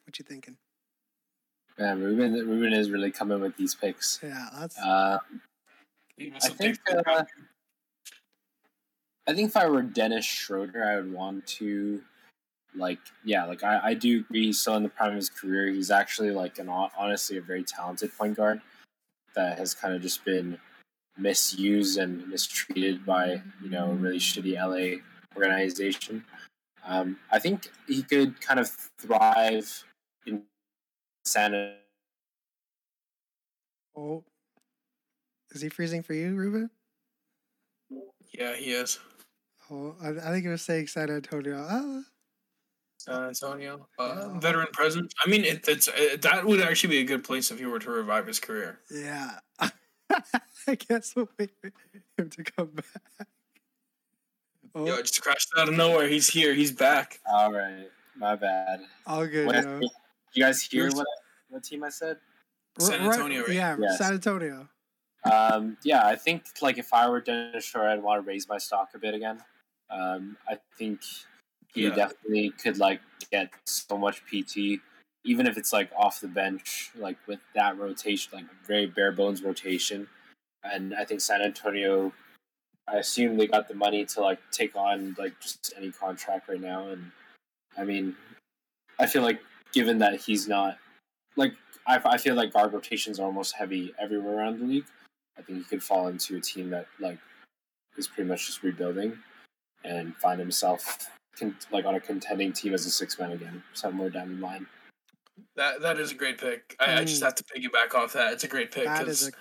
A: What you thinking?
C: Man, Ruben, Ruben is really coming with these picks.
A: Yeah, that's
C: Uh, I think uh, I think if I were Dennis Schroeder, I would want to like yeah, like I, I do agree he's still in the prime of his career. He's actually like an honestly a very talented point guard that has kind of just been misused and mistreated by you know a really shitty LA organization. Um, I think he could kind of thrive in Santa.
A: oh. Is he freezing for you, Ruben?
B: Yeah, he is.
A: Oh, I, I think it was saying San Antonio. Ah,
B: San Antonio, uh,
A: Yeah.
B: veteran presence. I mean, it, it's uh, that would actually be a good place if he were to revive his career.
A: yeah. <laughs> I guess we'll wait for him to come back. Oh,
B: Yo, it just crashed out of nowhere. He's here. He's back.
C: All right, my bad.
A: all good.
C: What-
A: yo.
C: you guys hear what what team I said?
B: San Antonio, right?
A: Yeah,
C: Yes.
A: San Antonio.
C: Um, yeah, I think like if I were Dennis Schroeder, I'd want to raise my stock a bit again. Um, I think he
B: Yeah.
C: definitely could like get so much PT, even if it's like off the bench, like with that rotation, like very bare bones rotation. And I think San Antonio, I assume they got the money to like take on like just any contract right now. And I mean, I feel like given that he's not like I, I feel like guard rotations are almost heavy everywhere around the league. I think he could fall into a team that like is pretty much just rebuilding and find himself con- like on a contending team as a six man again somewhere down the line.
B: That that is a great pick. I, I just
A: Mm.
B: have to piggyback off that. It's a great pick
A: That is
B: because
A: a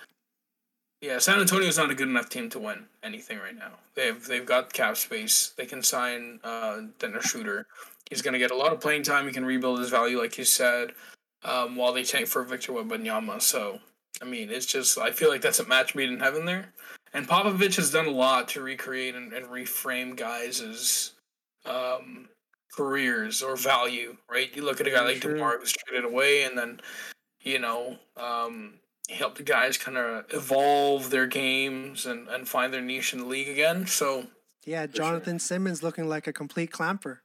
B: yeah, San Antonio's not a good enough team to win anything right now. They've they've got cap space. They can sign uh, Dennis Schroeder. He's going to get a lot of playing time. He can rebuild his value, like you said, um, while they tank for Victor Wembanyama. So I mean, it's just I feel like that's a match made in heaven there. And Popovich has done a lot to recreate and, and reframe guys' um, careers or value, right? You look at a guy like
A: True.
B: DeMar who's traded away, and then you know um, helped the guys kind of evolve their games and, and find their niche in the league again. So
A: Yeah,
C: For
A: Jonathan Simmons looking like a complete clamper.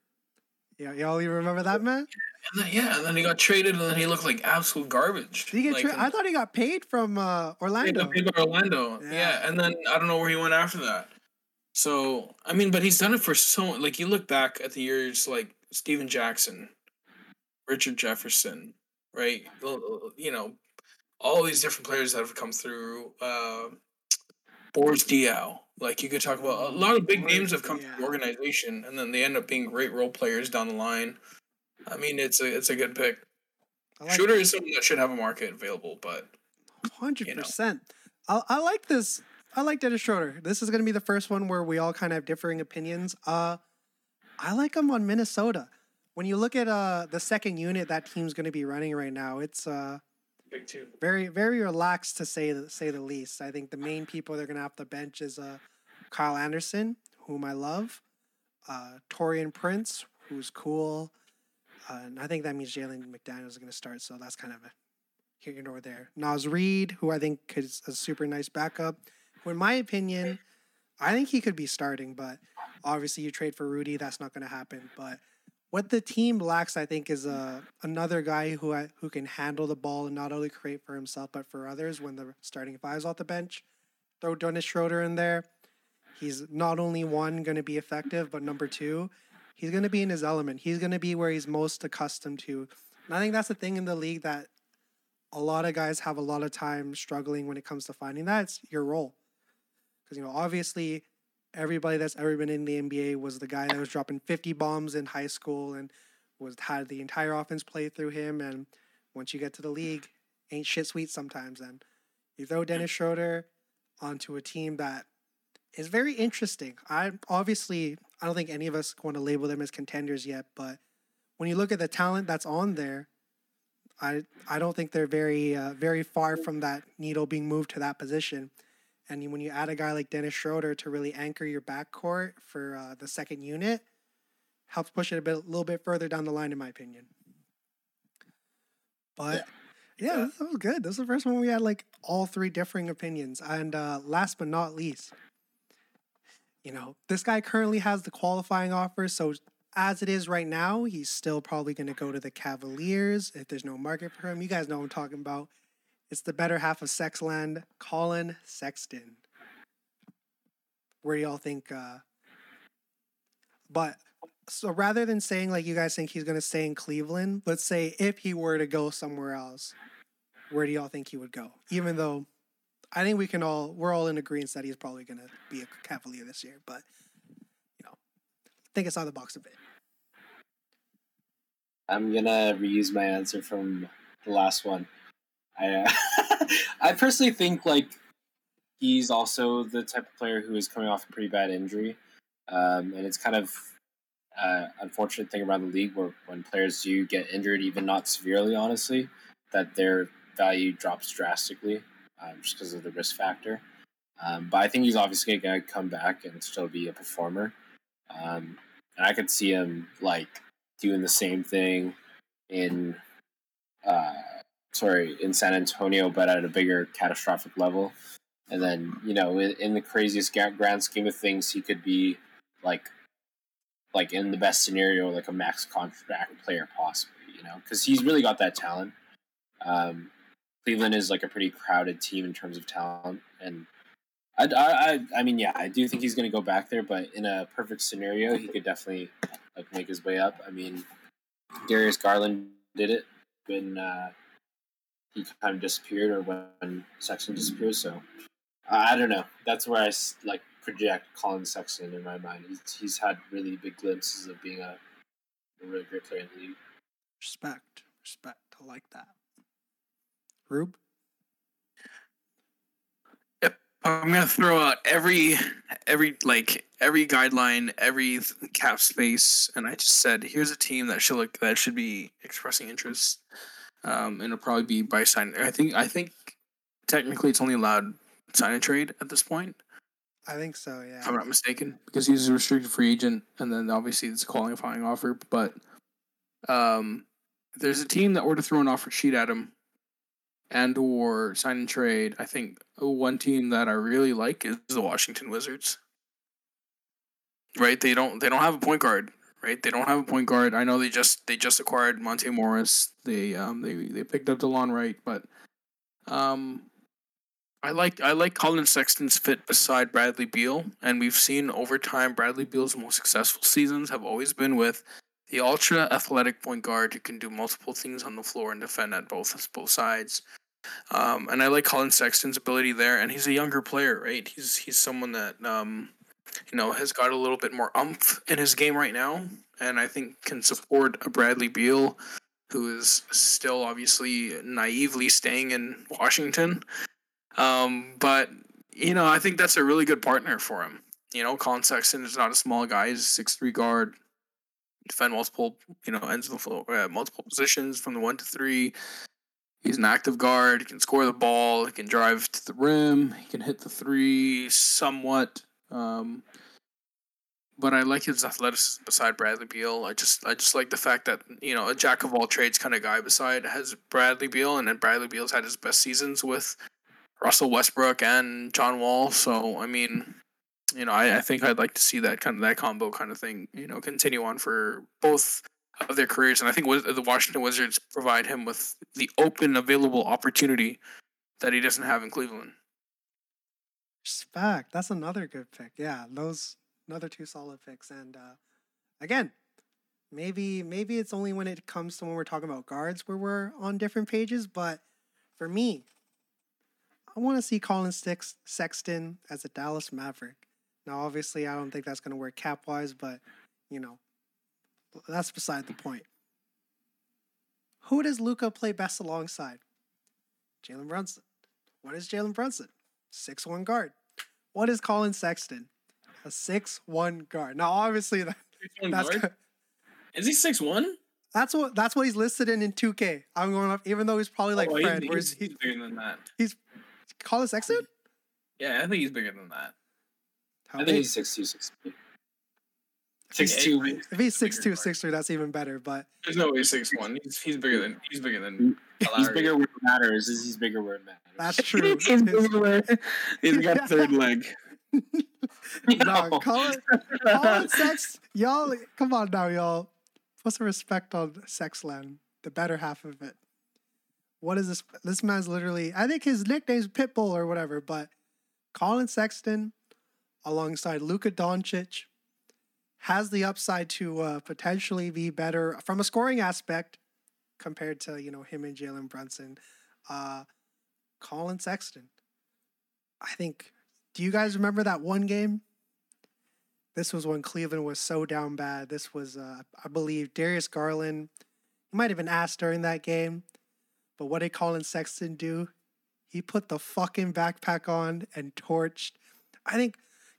A: Yeah, y'all even remember that man?
B: And then, yeah, and then he got traded, and then he looked like absolute garbage.
A: Did he get
B: like,
A: tra- I thought he got paid from uh, Orlando.
B: got paid by Orlando.
A: Yeah.
B: Yeah. and then I don't know where he went after that. So I mean, but he's done it for so like you look back at the years like Stephen Jackson, Richard Jefferson, right? You know, all these different players that have come through. Uh, Boris Diaw, like you could talk about a lot of big names have come to
A: Diaw.
B: the organization, and then they end up being great role players down the line. I mean, it's a it's a good pick.
A: Like
B: Schroeder is someone that should have a market available, but
A: Hundred
B: you know.
A: percent. I I like this. I like Dennis Schroeder. This is gonna be the first one where we all kind of have differing opinions. Uh, I like him on Minnesota. When you look at uh the second unit that team's gonna be running right now, it's uh
B: pick two.
A: very very relaxed to say the, say the least. I think the main people they're gonna have to bench is uh Kyle Anderson, whom I love, uh Taurean Prince, who's cool, uh, and I think that means Jalen McDaniels is gonna start. So that's kind of a here nor there. Naz Reid, who I think is a super nice backup. In my opinion, I think he could be starting, but obviously you trade for Rudy, that's not going to happen. But what the team lacks, I think, is uh, another guy who I, who can handle the ball and not only create for himself but for others when the starting five is off the bench. Throw Dennis Schroeder in there. He's not only one going to be effective, but number two, he's going to be in his element. He's going to be where he's most accustomed to. And I think that's the thing in the league that a lot of guys have a lot of time struggling when it comes to finding that. It's your role. Because, you know, obviously everybody that's ever been in the NBA was the guy that was dropping 50 bombs in high school and was had the entire offense play through him. And once you get to the league, ain't shit sweet sometimes. And you throw Dennis Schroeder onto a team that is very interesting. I obviously I don't think any of us want to label them as contenders yet, but when you look at the talent that's on there, I I don't think they're very uh, very far from that needle being moved to that position. And when you add a guy like Dennis Schroeder to really anchor your backcourt for uh, the second unit, helps push it a bit, a little bit further down the line, in my opinion. But yeah,
B: Yeah.
A: that was good. This is the first one we had like all three differing opinions. And uh, last but not least, you know, this guy currently has the qualifying offer. So as it is right now, he's still probably going to go to the Cavaliers if there's no market for him. You guys know what I'm talking about. It's the better half of Sexland, Collin Sexton. Where do y'all think? Uh, but so rather than saying like you guys think he's going to stay in Cleveland, let's say if he were to go somewhere else, where do y'all think he would go? Even though I think we can all we're all in agreement that he's probably going to be a Cavalier this year, but you know, think it's out of the box a bit.
C: I'm gonna reuse my answer from the last one. I uh, <laughs> I personally think like he's also the type of player who is coming off a pretty bad injury, um, and it's kind of uh, unfortunate thing around the league where when players do get injured, even not severely, honestly, that their value drops drastically um, just because of the risk factor. Um, but I think he's obviously going to come back and still be a performer. Um, and I could see him like doing the same thing in, uh, sorry, in San Antonio, but at a bigger catastrophic level. And then you know, in, in the craziest grand scheme of things, he could be like, like in the best scenario, like a max contract player possibly. You know, because he's really got that talent. Um, Cleveland is like a pretty crowded team in terms of talent, and I, I, I, mean, yeah, I do think he's going to go back there, but in a perfect scenario, he could definitely like make his way up. I mean, Darius Garland did it when uh, he kind of disappeared, or when Sexton disappeared. So I I don't know. That's where I like project Collin Sexton in my mind. He's, he's had really big glimpses of being a, a really great player in the league.
A: Respect, respect. I like that. Rube, Yep.
B: I'm gonna throw out every every like every guideline, every cap space, and I just said here's a team that should look that should be expressing interest, um, and it'll probably be by sign. I think I think technically it's only allowed sign and trade at this point,
A: I think so. Yeah.
B: if I'm not mistaken, because he's a restricted free agent, and then obviously it's a qualifying offer. But um, there's a team that were to throw an offer sheet at him, and or sign and trade, I think one team that I really like is the Washington Wizards. Right? They don't they don't have a point guard, right? They don't have a point guard. I know they just they just acquired Monte Morris. They um they they picked up DeLon Wright, but um I like I like Collin Sexton's fit beside Bradley Beal, and we've seen over time Bradley Beal's most successful seasons have always been with the ultra athletic point guard who can do multiple things on the floor and defend at both both sides. Um, and I like Collin Sexton's ability there, and he's a younger player, right? He's he's someone that um, you know has got a little bit more umph in his game right now, and I think can support a Bradley Beal, who is still obviously naively staying in Washington. Um, but you know, I think that's a really good partner for him. You know, Collin Sexton is not a small guy; he's a six three guard, defend multiple you know ends of the floor, uh, multiple positions from the one to three. He's an active guard. He can score the ball. He can drive to the rim. He can hit the three somewhat. Um, but I like his athleticism beside Bradley Beal. I just I just like the fact that you know a jack of all trades kind of guy beside has Bradley Beal, and then Bradley Beal's had his best seasons with Russell Westbrook and John Wall. So I mean, you know, I, I think I'd like to see that kind of that combo kind of thing, you know, continue on for both of their careers. And I think the Washington Wizards provide him with the open, available opportunity that he doesn't have in Cleveland.
A: Respect. That's another good pick. Yeah, those another two solid picks. And uh, again, maybe maybe it's only when it comes to when we're talking about guards where we're on different pages. But for me, I want to see Collin Six Sexton as a Dallas Maverick. Now, obviously, I don't think that's going to work cap wise, but you know, that's beside the point. Who does Luka play best alongside? Jalen Brunson. What is Jalen Brunson? Six one guard. What is Collin Sexton? A six one guard. Now, obviously, that, that's
B: guard? is he six one?
A: That's what that's what he's listed in in 2K. I'm going up, even though he's probably like
B: oh,
A: Fred.
B: He's, he's, he's bigger than that.
A: He's Collin Sexton.
B: Yeah, I think he's bigger than that.
C: How I think he's six two, six three. Six two.
A: If he's six two, six three, that's even better. But
B: there's no way six one. He's he's bigger than he's bigger than.
C: He's bigger where it matters. Is he's bigger where it matters.
A: That's true. <laughs>
B: he's bigger where <laughs> he's got third leg. <laughs>
A: no, Collin, Collin Sex, y'all, come on now, y'all. Put some respect on Sexland, the better half of it. What is this? This man's literally, I think his nickname's Pitbull or whatever, but Collin Sexton alongside Luka Doncic has the upside to uh, potentially be better from a scoring aspect compared to, you know, him and Jalen Brunson. Uh, Collin Sexton. I think, do you guys remember that one game? This was when Cleveland was so down bad. This was, uh, I believe, Darius Garland. He might have been asked during that game, but what did Collin Sexton do? He put the fucking backpack on and torched. I think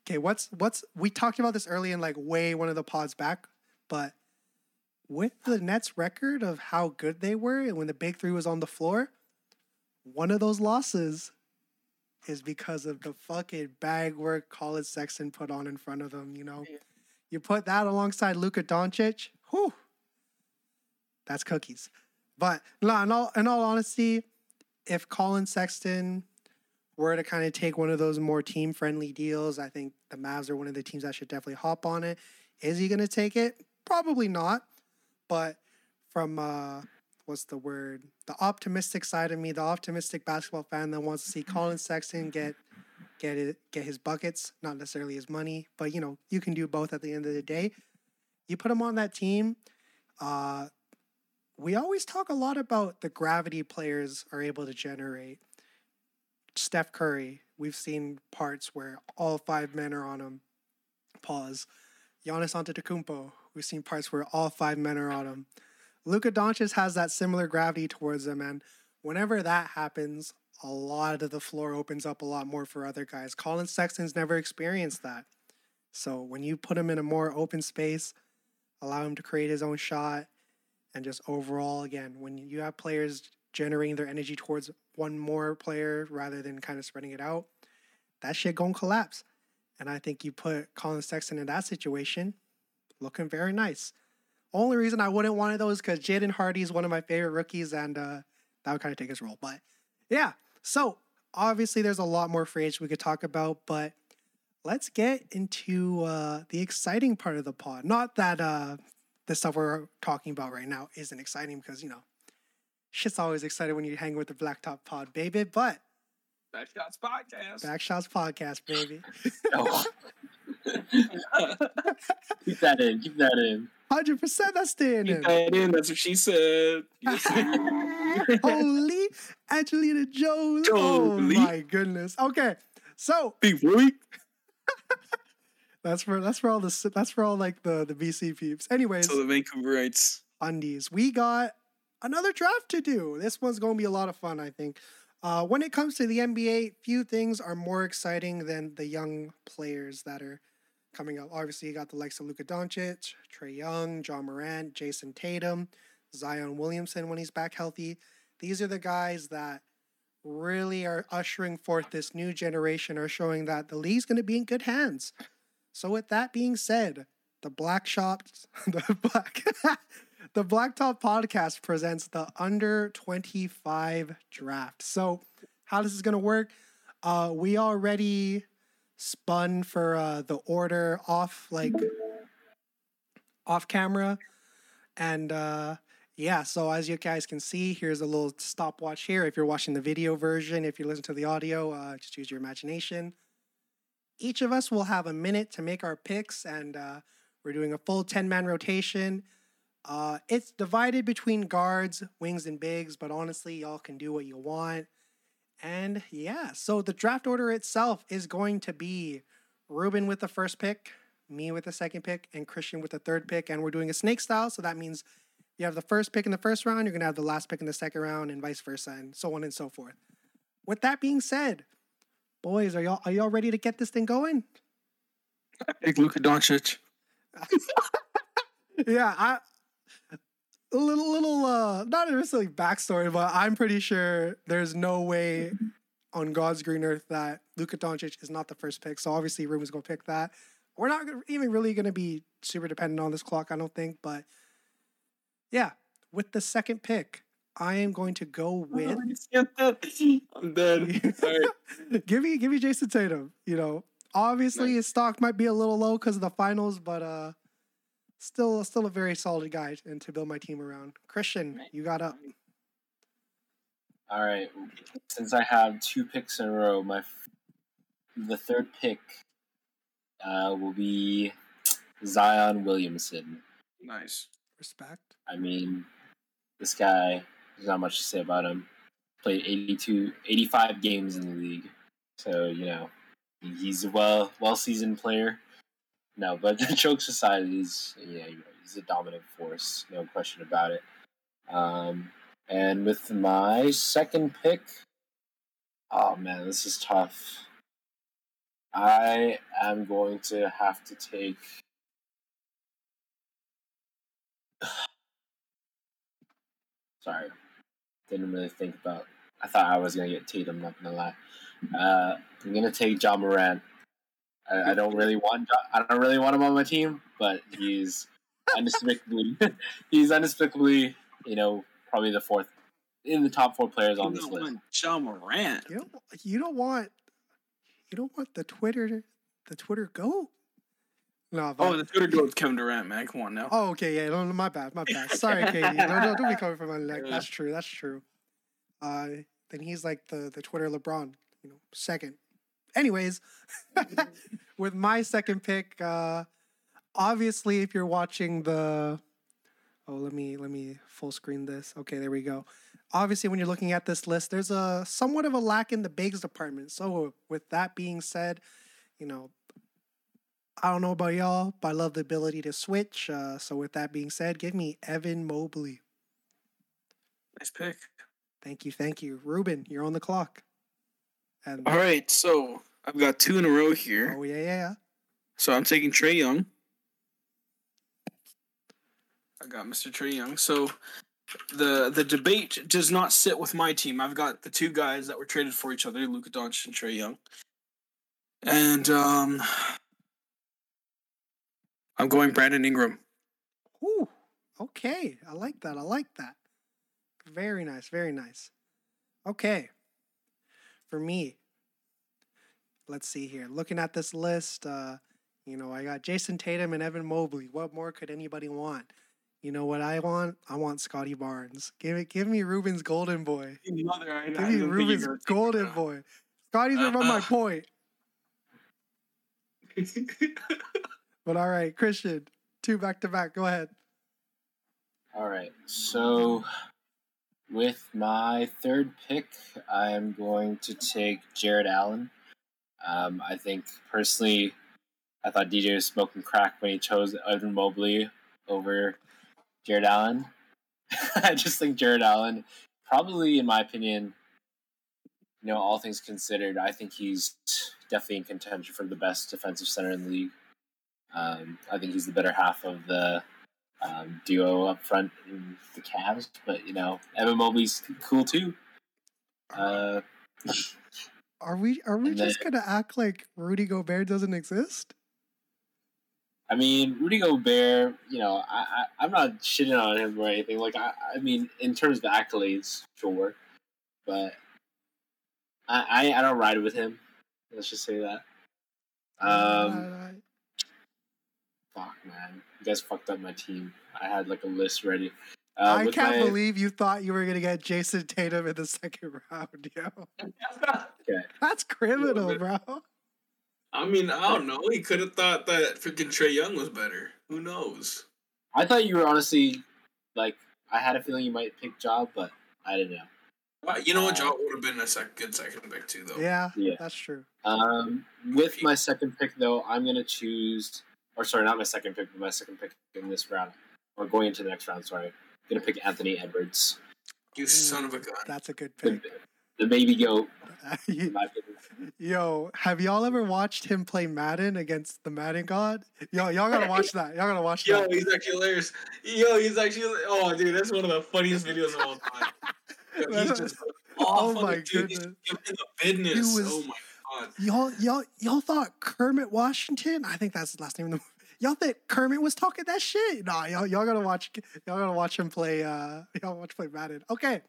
A: okay, what's what's we talked about this early in like way one of the pods back, but with the Nets record of how good they were and when the big three was on the floor, one of those losses is because of the fucking bag work Collin Sexton put on in front of them, you know. Yeah. You put that alongside Luka Doncic, whew, that's cookies. But no, in all, in all honesty, if Collin Sexton were to kind of take one of those more team friendly deals, I think the Mavs are one of the teams that should definitely hop on it. Is he going to take it? Probably not. But from uh, what's the word? The optimistic side of me, the optimistic basketball fan that wants to see Collin Sexton get get it get his buckets, not necessarily his money, but you know you can do both at the end of the day. You put him on that team. Uh, we always talk a lot about the gravity players are able to generate. Steph Curry, we've seen parts where all five men are on him. Pause. Giannis Antetokounmpo, we've seen parts where all five men are on him. Luka Doncic has that similar gravity towards him, and whenever that happens, a lot of the floor opens up a lot more for other guys. Collin Sexton's never experienced that. So when you put him in a more open space, allow him to create his own shot, and just overall, again, when you have players generating their energy towards one more player rather than kind of spreading it out, that shit gonna collapse. And I think you put Collin Sexton in that situation, looking very nice. Only reason I wouldn't want it though is because Jaden Hardy is one of my favorite rookies, and uh, that would kind of take his role. But Yeah. So obviously, there's a lot more free agents we could talk about, but let's get into uh, the exciting part of the pod. Not that uh, the stuff we're talking about right now isn't exciting because you know, shit's always excited when you hang with the Blacktop Pod, baby. But
B: Backshots podcast.
A: Backshots Podcast, baby.
C: Oh. <laughs> keep that in. Keep that in.
A: Hundred percent, that's staying
B: Keep
A: in.
B: that in. That's what she said. <laughs>
A: Holy Angelina Jolie. Oh my goodness. Okay. So
B: Big <laughs> boy.
A: that's for that's for all the that's for all like the the BC peeps. Anyways,
B: So the Vancouverites.
A: undies. We got another draft to do. This one's going to be a lot of fun, I think. Uh, when it comes to the NBA, few things are more exciting than the young players that are coming up. Obviously, you got the likes of Luka Doncic, Trae Young, Ja Morant, Jayson Tatum, Zion Williamson when he's back healthy. These are the guys that really are ushering forth this new generation, are showing that the league's going to be in good hands. So, with that being said, the Black Shops, <laughs> the Black, <laughs> the Blacktop Podcast presents the Under 25 Draft. So, how this is going to work? Uh, we already spun for uh, the order off, like off camera, and uh, yeah. So as you guys can see, here's a little stopwatch here. If you're watching the video version, if you listen to the audio, uh, just use your imagination. Each of us will have a minute to make our picks, and uh, we're doing a full 10 man rotation. Uh, it's divided between guards, wings, and bigs, but honestly, y'all can do what you want. And yeah, so the draft order itself is going to be Ruben with the first pick, me with the second pick, and Christian with the third pick. And we're doing a snake style, so that means you have the first pick in the first round, you're gonna have the last pick in the second round, and vice versa, and so on and so forth. With that being said, boys, are y'all are y'all ready to get this thing going?
B: Big Luka Doncic. <laughs>
A: yeah, I a little little uh not necessarily backstory, but I'm pretty sure there's no way on God's green earth that Luka Doncic is not the first pick. So obviously Ruben's gonna pick that. We're not even really gonna be super dependent on this clock, I don't think, but yeah, with the second pick, I am going to go with
B: I'm dead. <laughs>
A: Give me give me Jayson Tatum. You know, obviously
B: Nice.
A: his stock might be a little low because of the finals, but uh, still still a very solid guy and to build my team around. Christian, you got up.
C: All right. Since I have two picks in a row, my f- the third pick uh, will be Zion Williamson.
B: Nice.
A: Respect.
C: I mean, this guy, there's not much to say about him. Played 82, 85 games in the league. So, you know, he's a well well seasoned player. No, but jokes aside, he's yeah, he's a dominant force, no question about it. Um, and with my second pick, oh man, this is tough. I am going to have to take <sighs> Sorry. Didn't really think about. I thought I was gonna get Tatum. Not gonna lie. Uh, I'm gonna take Ja Morant. I, I don't really want. I don't really want him on my team, but he's undespicably. <laughs> he's undespicably. You know, probably the fourth in the top four players on this list.
B: want Ja Morant.
A: You don't you don't want you don't want the Twitter the Twitter go. No, but,
B: Oh, the Twitter goes Kevin Durant, man. Come on now.
A: Oh, okay, yeah, no, no, my bad, my bad. Sorry, KD. No, no, don't be coming for my neck. That's true. That's true. Uh, then he's like the the Twitter LeBron, you know, second. Anyways, <laughs> with my second pick, uh, obviously, if you're watching the, oh, let me let me full screen this. Okay, there we go. Obviously, when you're looking at this list, there's a somewhat of a lack in the bigs department. So, with that being said, you know, I don't know about y'all, but I love the ability to switch. Uh, so with that being said, give me Evan Mobley.
B: Nice pick.
A: Thank you, thank you, Ruben. You're on the clock. And
B: All right, so I've got two in a row here.
A: oh yeah, yeah, yeah.
B: So I'm taking Trae Young. I got Mr. Trae Young. So the the debate does not sit with my team. I've got the two guys that were traded for each other, Luka Doncic and Trae Young. And um I'm going Brandon Ingram.
A: Ooh, okay. I like that. I like that. Very nice, very nice. Okay. For me, let's see here. Looking at this list, uh, you know, I got Jayson Tatum and Evan Mobley. What more could anybody want? You know what I want? I want Scottie Barnes. Give it, give me Ruben's golden boy.
B: Mother, I,
A: Give me Ruben's golden boy. Scotty's uh, on my
B: Uh-uh.
A: point. <laughs> But all right, Christian, two back to back. Go ahead.
C: All right. So with my third pick, I'm going to take Jarrett Allen. Um, I think personally, I thought DJ was smoking crack when he chose Evan Mobley over Jarrett Allen. <laughs> I just think Jarrett Allen, probably in my opinion, you know, all things considered, I think he's definitely in contention for the best defensive center in the league. Um, I think he's the better half of the um, duo up front in the Cavs, but you know, Evan Mobley's cool too. Uh, <laughs>
A: Are we are we just gonna act like Rudy Gobert doesn't exist?
C: I mean, Rudy Gobert, you know, I, I I'm not shitting on him or anything. Like, I, I mean, in terms of accolades, sure, but I, I I don't ride with him. Let's just say that. Um, fuck, man, guys fucked up my team. I had like a list ready. Uh,
A: I can't
C: my-
A: believe you thought you were gonna get Jayson Tatum in the second round, yo. <laughs>
C: Okay.
A: That's criminal, bro.
B: I mean, I don't know. He could have thought that freaking Trae Young was better. Who knows?
C: I thought you were honestly like I had a feeling you might pick Job, but I didn't know.
B: Well, you know what? Job would have been a sec- good second pick too, though.
A: Yeah,
C: Yeah.
A: that's true.
C: Um, with my second pick, though, I'm gonna choose, or sorry, not my second pick, but my second pick in this round, or going into the next round. Sorry, I'm gonna pick Anthony Edwards,
B: You son of a gun.
A: That's a good pick.
C: the baby goat. <laughs> In my opinion.
A: Yo, have y'all ever watched him play Madden against the Madden God? Yo, y'all gotta watch that. Y'all gotta watch <laughs>
B: Yo,
A: that.
B: Yo, he's actually hilarious. Yo, he's actually. Oh, dude, that's one of the funniest videos of all time. <laughs> Yo, he's just.
A: Oh
B: awful,
A: my
B: dude. He's
A: goodness.
B: giving the business.
A: He was-
B: oh my god.
A: Y'all, y'all, y'all thought Kermit Washington? I think that's the last name of the. Y'all think Kermit was talking that shit? Nah, y'all, y'all gotta watch. Y'all gotta watch him play. Uh, y'all watch play Madden. Okay.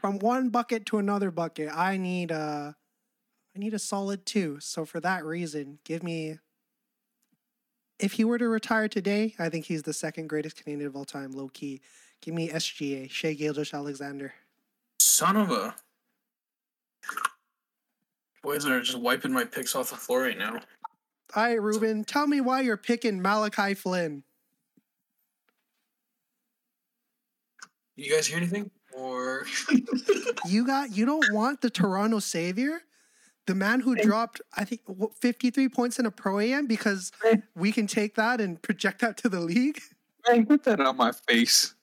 A: From one bucket to another bucket, I need uh, I need a solid two. So for that reason, give me. If he were to retire today, I think he's the second greatest Canadian of all time, low key. Give me SGA, Shai Gilgeous-Alexander.
B: Son of a. Boys are just wiping my picks off the floor right now.
A: All right, Ruben, tell me why you're picking Malachi Flynn.
B: You guys hear anything? Or <laughs>
A: You got you don't want the Toronto Savior, the man who dropped I think 53 points in a pro am because we can take that and project that to the league.
B: man, get that on my face.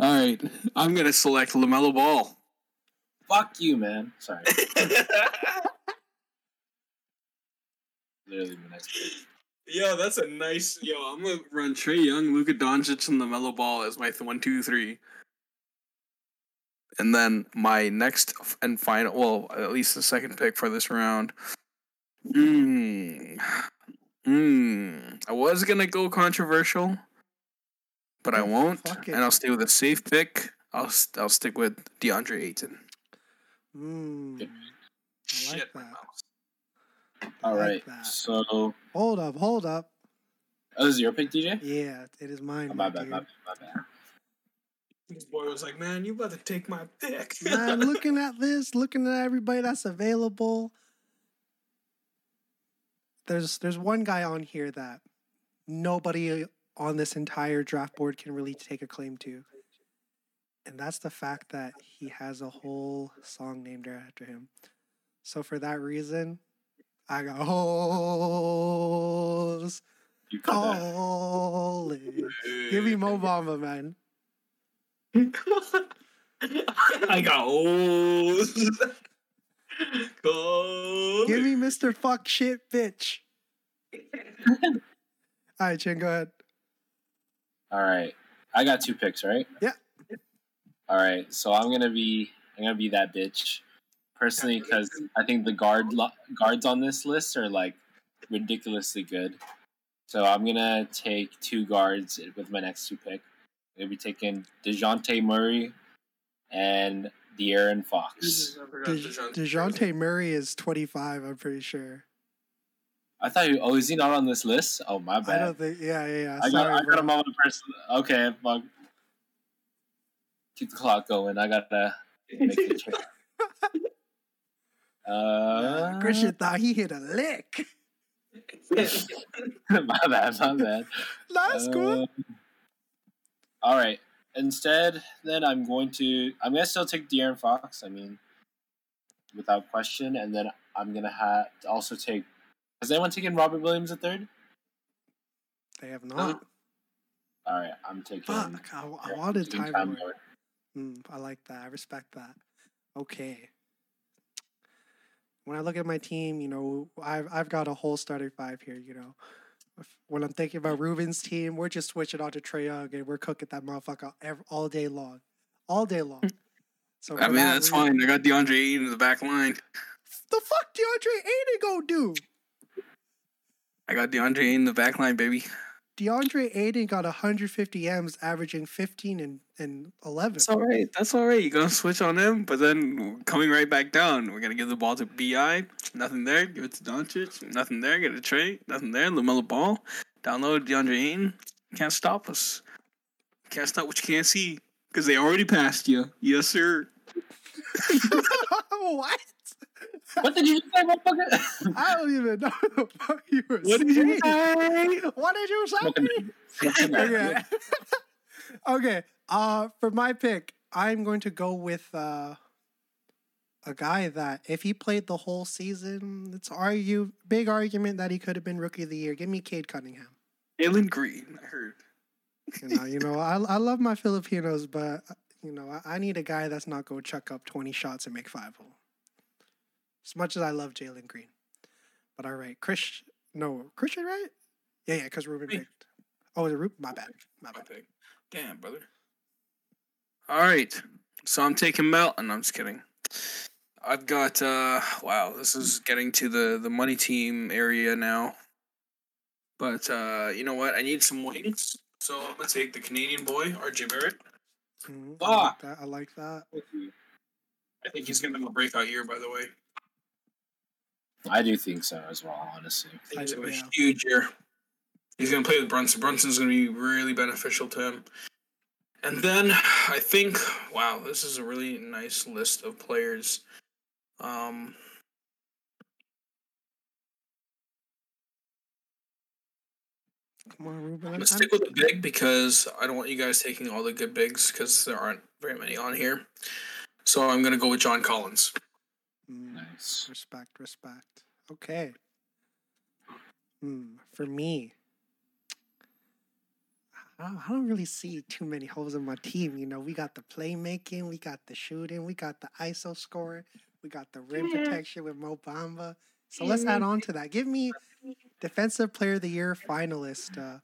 B: All right, I'm gonna select LaMelo Ball.
C: Fuck you, man. Sorry, <laughs> literally my next pick.
B: Yo, that's a nice. Yo, I'm gonna run Trae Young, Luka Doncic, and LaMelo Ball as my th- one, two, three. And then my next and final, well, at least the second pick for this round. Hmm. Hmm. I was gonna go controversial, but I won't, and I'll stay with a safe pick. I'll I'll stick with DeAndre Ayton.
A: Mm, I like
B: Shit, my
A: that.
B: mouse.
C: All
A: like
C: right,
A: that.
C: so
A: Hold up, hold up.
C: oh, this is your pick, DJ.
A: Yeah, it is mine.
C: Oh,
A: my
C: my bad,
A: dude.
C: my bad, my bad.
B: This boy was like, "Man, you about to take my pick."
A: Man, <laughs> looking at this, looking at everybody that's available. There's there's one guy on here that nobody on this entire draft board can really take a claim to. And that's the fact that he has a whole song named after him. So for that reason, I got holes
C: You got that.
A: calling. Give me Mo Bamba, man. <laughs>
B: I got old. <laughs> Cold.
A: Give me Mr. Fuck Shit Bitch. <laughs> All right, Chen, go ahead.
C: All right, I got two picks, right?
A: Yeah.
C: All right, so I'm gonna be I'm gonna be that bitch personally because I think the guard lo- guards on this list are like ridiculously good. So I'm gonna take two guards with my next two pick. I'm gonna be taking Dejounte Murray and De'Aaron Fox.
B: I
A: De-
B: DeJounte
A: Dejounte Murray is 25, I'm pretty sure.
C: I thought, he, oh, is he not on this list? Oh, my bad.
A: I
C: bad.
A: don't think, yeah, yeah, yeah.
C: I got,
A: Sorry,
C: I got
A: bro.
C: him on the person. Okay, fuck. Keep the clock going. I gotta make the <laughs> check. Uh,
A: Christian thought he hit a lick. <laughs>
C: my bad, my bad.
A: That's cool.
C: Uh, all right. Instead, then I'm going to. I'm gonna still take De'Aaron Fox. I mean, without question. And then I'm gonna have to also take. Has anyone taken Robert Williams a third?
A: They have not.
C: All right, I'm taking.
A: Fuck, I, I wanted
C: taking
A: time.
C: Time
A: Lord.
C: Lord.
A: Mm, I like that. I respect that. Okay. When I look at my team, you know, I've I've got a whole starting five here. You know, If- when I'm thinking about Ruben's team, we're just switching on to Trae Young and we're cooking that motherfucker ev- all day long, all day long. So
B: I mean,
A: that
B: that's
A: reason-
B: fine. I got DeAndre Ayton in the back line.
A: The fuck DeAndre Ayton go do?
B: I got DeAndre Ayton in the back line, baby.
A: DeAndre Ayton got 150 M's, averaging 15 and, and 11.
B: That's all right. That's all right. You're gonna switch on him, but then coming right back down, we're gonna give the ball to Bi. Nothing there. Give it to Doncic. Nothing there. Get a trade. Nothing there. LaMelo Ball. Download DeAndre Ayton. Can't stop us. Can't stop what you can't see because they already passed you. Yes, sir. <laughs> <laughs>
A: what?
C: What did you say, motherfucker? <laughs>
A: I don't even know what the fuck you were
B: What did you say?
A: What did you say?
C: Smoking- smoking <laughs> that.
A: okay. <laughs> okay. Uh, for my pick, I'm going to go with uh, a guy that if he played the whole season, it's argue big argument that he could have been rookie of the year. Give me Cade Cunningham.
B: Jalen Green. I heard.
A: You know, you know, I I love my Filipinos, but you know, I, I need a guy that's not going to chuck up 20 shots and make five. As much as I love Jalen Green, but all right, Chris, no Christian, right? Yeah, yeah, because Ruben picked. Oh, the Ruben. My bad. My bad.
B: Damn, brother. All right. So I'm taking Melton. I'm just kidding. I've got uh wow, this is getting to the the money team area now. But uh you know what? I need some wings. So I'm gonna take the Canadian boy, RJ Barrett.
A: Mhm, I like that. I like that.
B: I think he's gonna have a breakout year, by the way.
C: I do think so as well, honestly.
B: I think he's
A: I-
B: gonna have
A: yeah.
B: huge year. He's gonna play with Brunson. Brunson's gonna be really beneficial to him. And then I think, wow, this is a really nice list of players. Um,
A: Come on, Ruben.
B: I'm
A: I'm-
B: gonna stick with the big because I don't want you guys taking all the good bigs because there aren't very many on here. So I'm gonna go with John Collins.
A: Mm,
C: Nice.
A: Respect, respect. Okay. Hmm. For me, I don't, I don't really see too many holes in my team. You know, we got the playmaking, we got the shooting, we got the ISO scoring, we got the rim protection with Mo Bamba. So let's add on to that. Give me Defensive Player of the Year finalist. Uh,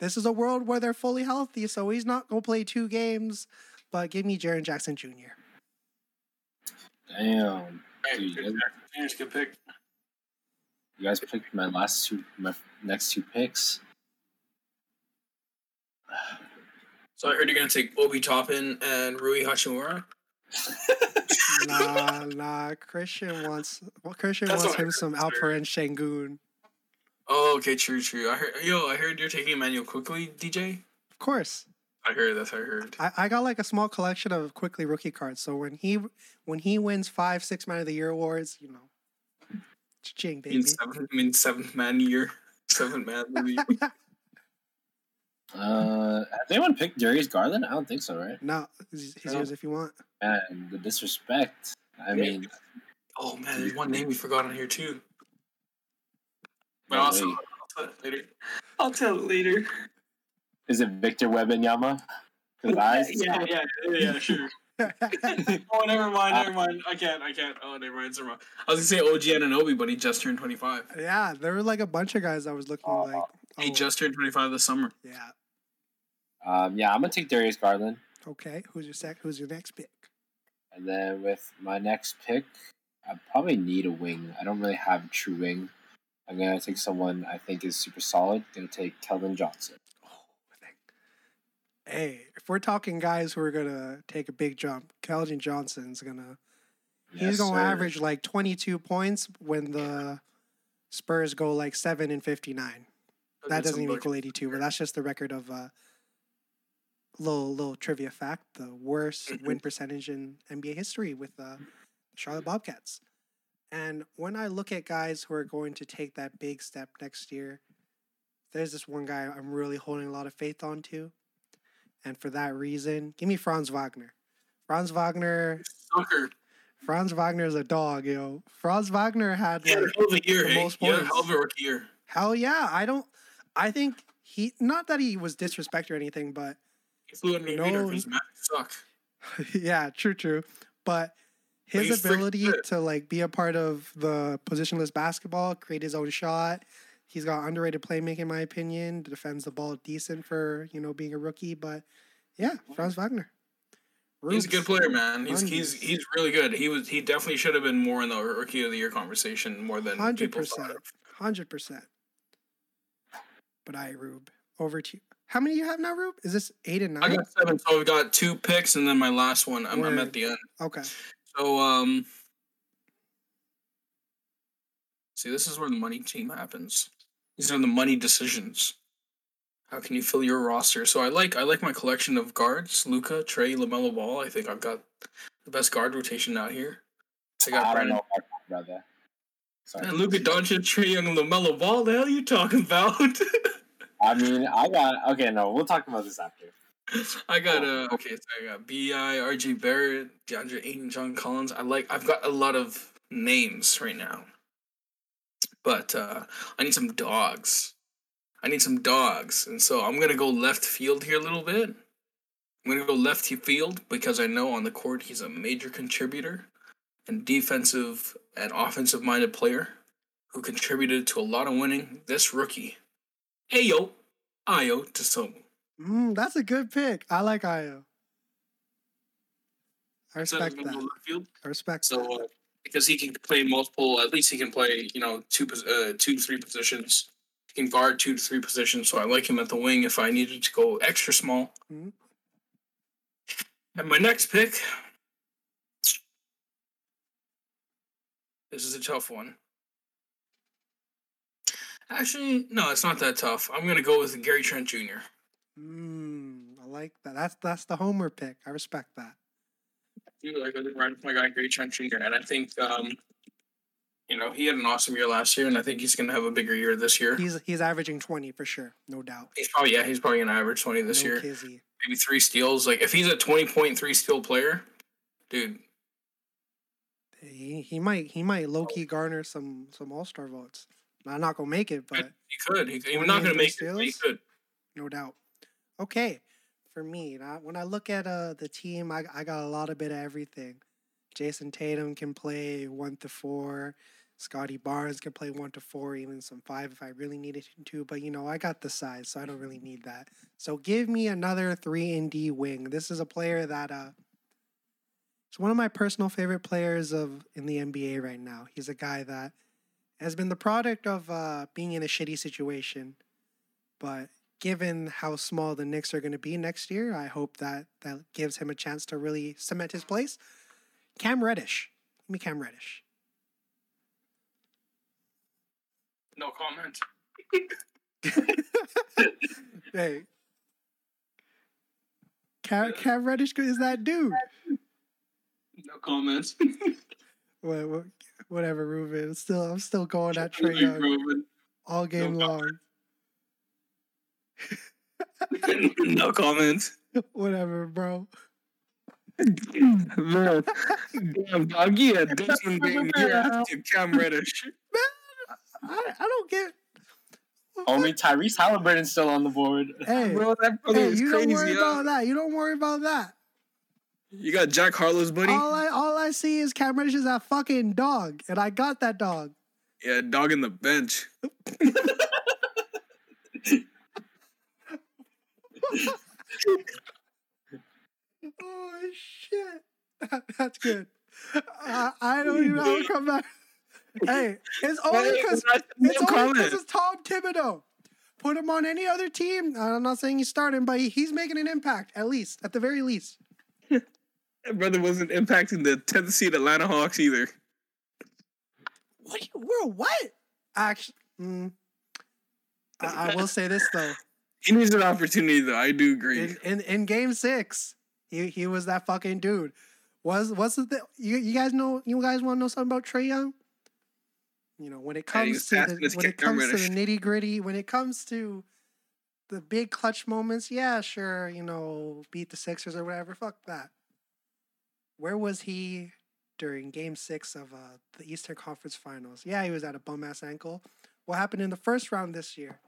A: this is a world where they're fully healthy, so he's not gonna play two games. But give me Jaren Jackson Jr.
C: Damn. Dude,
B: good,
C: you
B: Here's a pick.
C: You guys picked my last two, my next two picks.
B: So I heard you're gonna take Obi Toppin and Rui Hachimura. <laughs>
A: nah, <laughs> nah. Christian wants well, Christian
B: That's
A: wants
B: what
A: him some
B: heard, sir.
A: Alperen Sengun.
B: Oh, okay, true, true. I heard, yo, I heard you're taking Immanuel Quickley, DJ.
A: Of course,
B: I heard that's what I heard.
A: I, I got like a small collection of Quickley rookie cards. So when he when he wins five, six man of the year awards, you know, ching
B: I mean
A: baby.
B: seventh, I mean seventh man year, seventh man of the year. <laughs> <laughs>
C: Uh, has anyone picked Darius Garland? I don't think so, right?
A: no, he's, he's
C: No.
A: yours if you want.
C: Man, the disrespect. I
B: Yeah.
C: mean,
B: Oh man, there's one name we forgot on here too. But also. I'll tell it later. I'll tell it later.
C: Is it Victor Wembanyama? His eyes.
B: Yeah, yeah, yeah, yeah, sure. <laughs> oh, never mind, never mind. I can't, I can't. Oh, never mind. Never mind. I was gonna say OG Anunoby, but he just turned 25.
A: yeah, there were like a bunch of guys I was looking
C: Oh,
A: like.
B: He
A: oh,
B: just turned 25 this summer.
A: yeah.
C: Um, yeah, I'm gonna take Darius Garland,
A: Okay, who's your sec? Who's your next pick?
C: and then with my next pick, I probably need a wing. I don't really have a true wing. I'm gonna take someone I think is super solid. Gonna take Keldon Johnson.
A: Hey, if we're talking guys who are gonna take a big jump, Keldon Johnson's gonna he's
C: Yes,
A: gonna
C: sir.
A: average like 22 points when the Spurs go like seven and 59. That doesn't even equal 82, but that's just the record of uh little little trivia fact: the worst <laughs> win percentage in NBA history with uh, Charlotte Bobcats. And when I look at guys who are going to take that big step next year, there's this one guy I'm really holding a lot of faith on to, and for that reason, give me Franz Wagner. Franz Wagner,
B: Sucker.
A: Franz Wagner is a dog, yo. Know? Franz Wagner had
B: a
A: like
B: hell of year,
A: the most
B: He had a
A: points.
B: a rookie year.
A: Hell yeah. I don't I think he not that he was disrespect or anything, but
B: He flew under the
A: No.
B: radar because Magic suck. <laughs>
A: yeah, true, true. But his
B: freaking
A: ability to like be a part of the positionless basketball, create his own shot. He's got underrated playmaking, in my opinion. Defends the ball decent for you know being a rookie, but yeah, Franz Wagner.
B: He's a good player, man. He's he's
A: Hundreds.
B: he's really good. He was he definitely should have been more in the rookie of the year conversation more than
A: hundred percent, hundred percent. But I, Rube, over to you. How many you have now, Rube? Is this eight and nine?
B: I
A: nine?
B: got seven, so I've got two picks, and then my last one. I'm, I'm at the end.
A: Okay.
B: So um, see, this is where the money team happens. These are the money decisions. How can you fill your roster? So I like I like my collection of guards: Luka, Trae, LaMelo Ball. I think I've got the best guard rotation out here. I got
C: I
B: Brandon
C: know about that. Sorry.
B: and Luka Doncic, Trae Young, and LaMelo Ball. The hell are you talking about? <laughs>
C: I mean, I got okay. No, we'll talk about this after.
B: I got uh okay, so I got Bi, RJ Barrett, DeAndre Ayton, John Collins. I like I've got a lot of names right now. But uh I need some dogs. I need some dogs. And so I'm gonna go left field here a little bit. I'm gonna go left field because I know on the court he's a major contributor and defensive and offensive minded player who contributed to a lot of winning. This rookie. Ayo, Ayo Dosunmu.
A: Mm, that's a good pick. I like Ayo. I
B: I'm
A: respect
B: gonna
A: that.
B: left field.
A: I respect that.
B: Uh, because he can play multiple, at least he can play you know two uh, two to three positions. He can guard two to three positions. So I like him at the wing if I needed to go extra small.
A: Mhm.
B: And my next pick. This is a tough one. Actually, no, it's not that tough. I'm gonna go with Gary Trent Jr.
A: Mm, I like that. That's that's the homer pick. I respect that.
B: You like right with my guy Trent Jr. And I think um, you know he had an awesome year last year, and I think he's gonna have a bigger year this year.
A: He's he's averaging twenty for sure, no doubt.
B: He's probably yeah, he's probably gonna average twenty this
A: no
B: year.
A: kizzy.
B: Maybe three steals. Like if he's a twenty point three steal player, dude,
A: He he might he might low key garner some some All Star votes. I'm not gonna make it, but
B: he could. He, he's
A: 20
B: not gonna make
A: steals?
B: it. But he could.
A: no doubt. Okay, for me, now, when I look at uh the team, I I got a lot of bit of everything. Jayson Tatum can play one to four. Scottie Barnes can play one to four, even some five if I really needed him to. But you know, I got the size, so I don't really need that. So give me another three and D wing. This is a player that uh, is one of my personal favorite players of in the NBA right now. He's a guy that has been the product of uh, being in a shitty situation, but given how small the Knicks are going to be next year, I hope that that gives him a chance to really cement his place. Cam Reddish, give me Cam Reddish.
B: No comment. <laughs>
A: Hey, Cam, Cam Reddish is that dude.
B: No comments. <laughs>
A: What, what, whatever, Ruben. Still, I'm still going at Trae Young all game
B: No
A: long. <laughs>
B: no comments.
A: Whatever, bro.
B: Man, damn dog, yeah, Desmond Bane here to Cam Reddish.
A: Man, I, I don't get.
C: Only Tyrese Halliburton's still on the board.
A: Hey,
B: Bro, that brother
A: hey,
B: is
A: you don't worry
B: crazy.
A: about that. You don't worry about that.
B: You got Jack Harlow's buddy.
A: All I all I see is Cam Reddish is that fucking dog, and I got that dog.
B: Yeah, dog in the bench. <laughs>
A: Oh shit, that's good. I, I don't even know how to come back. Hey, it's only because it's only because it's Tom Thibodeau. put him on any other team. I'm not saying he's starting, but he, he's making an impact at least, at the very least.
B: That brother wasn't impacting the 10th seed Atlanta Hawks either.
A: What? Bro, what? Actually, mm, I, I will say this though.
B: He needs an opportunity, though. I do agree.
A: In, in in game six, he he was that fucking dude. Was what's the thing? You you guys know? You guys want to know something about Trae Young? You know when it comes
B: was
A: to the, when it comes to the nitty gritty, when it comes to the big clutch moments, yeah, sure, you know, beat the Sixers or whatever. Fuck that. Where was he during Game Six of uh, the Eastern Conference Finals? Yeah, he was at a bum ass ankle. What happened in the first round this year?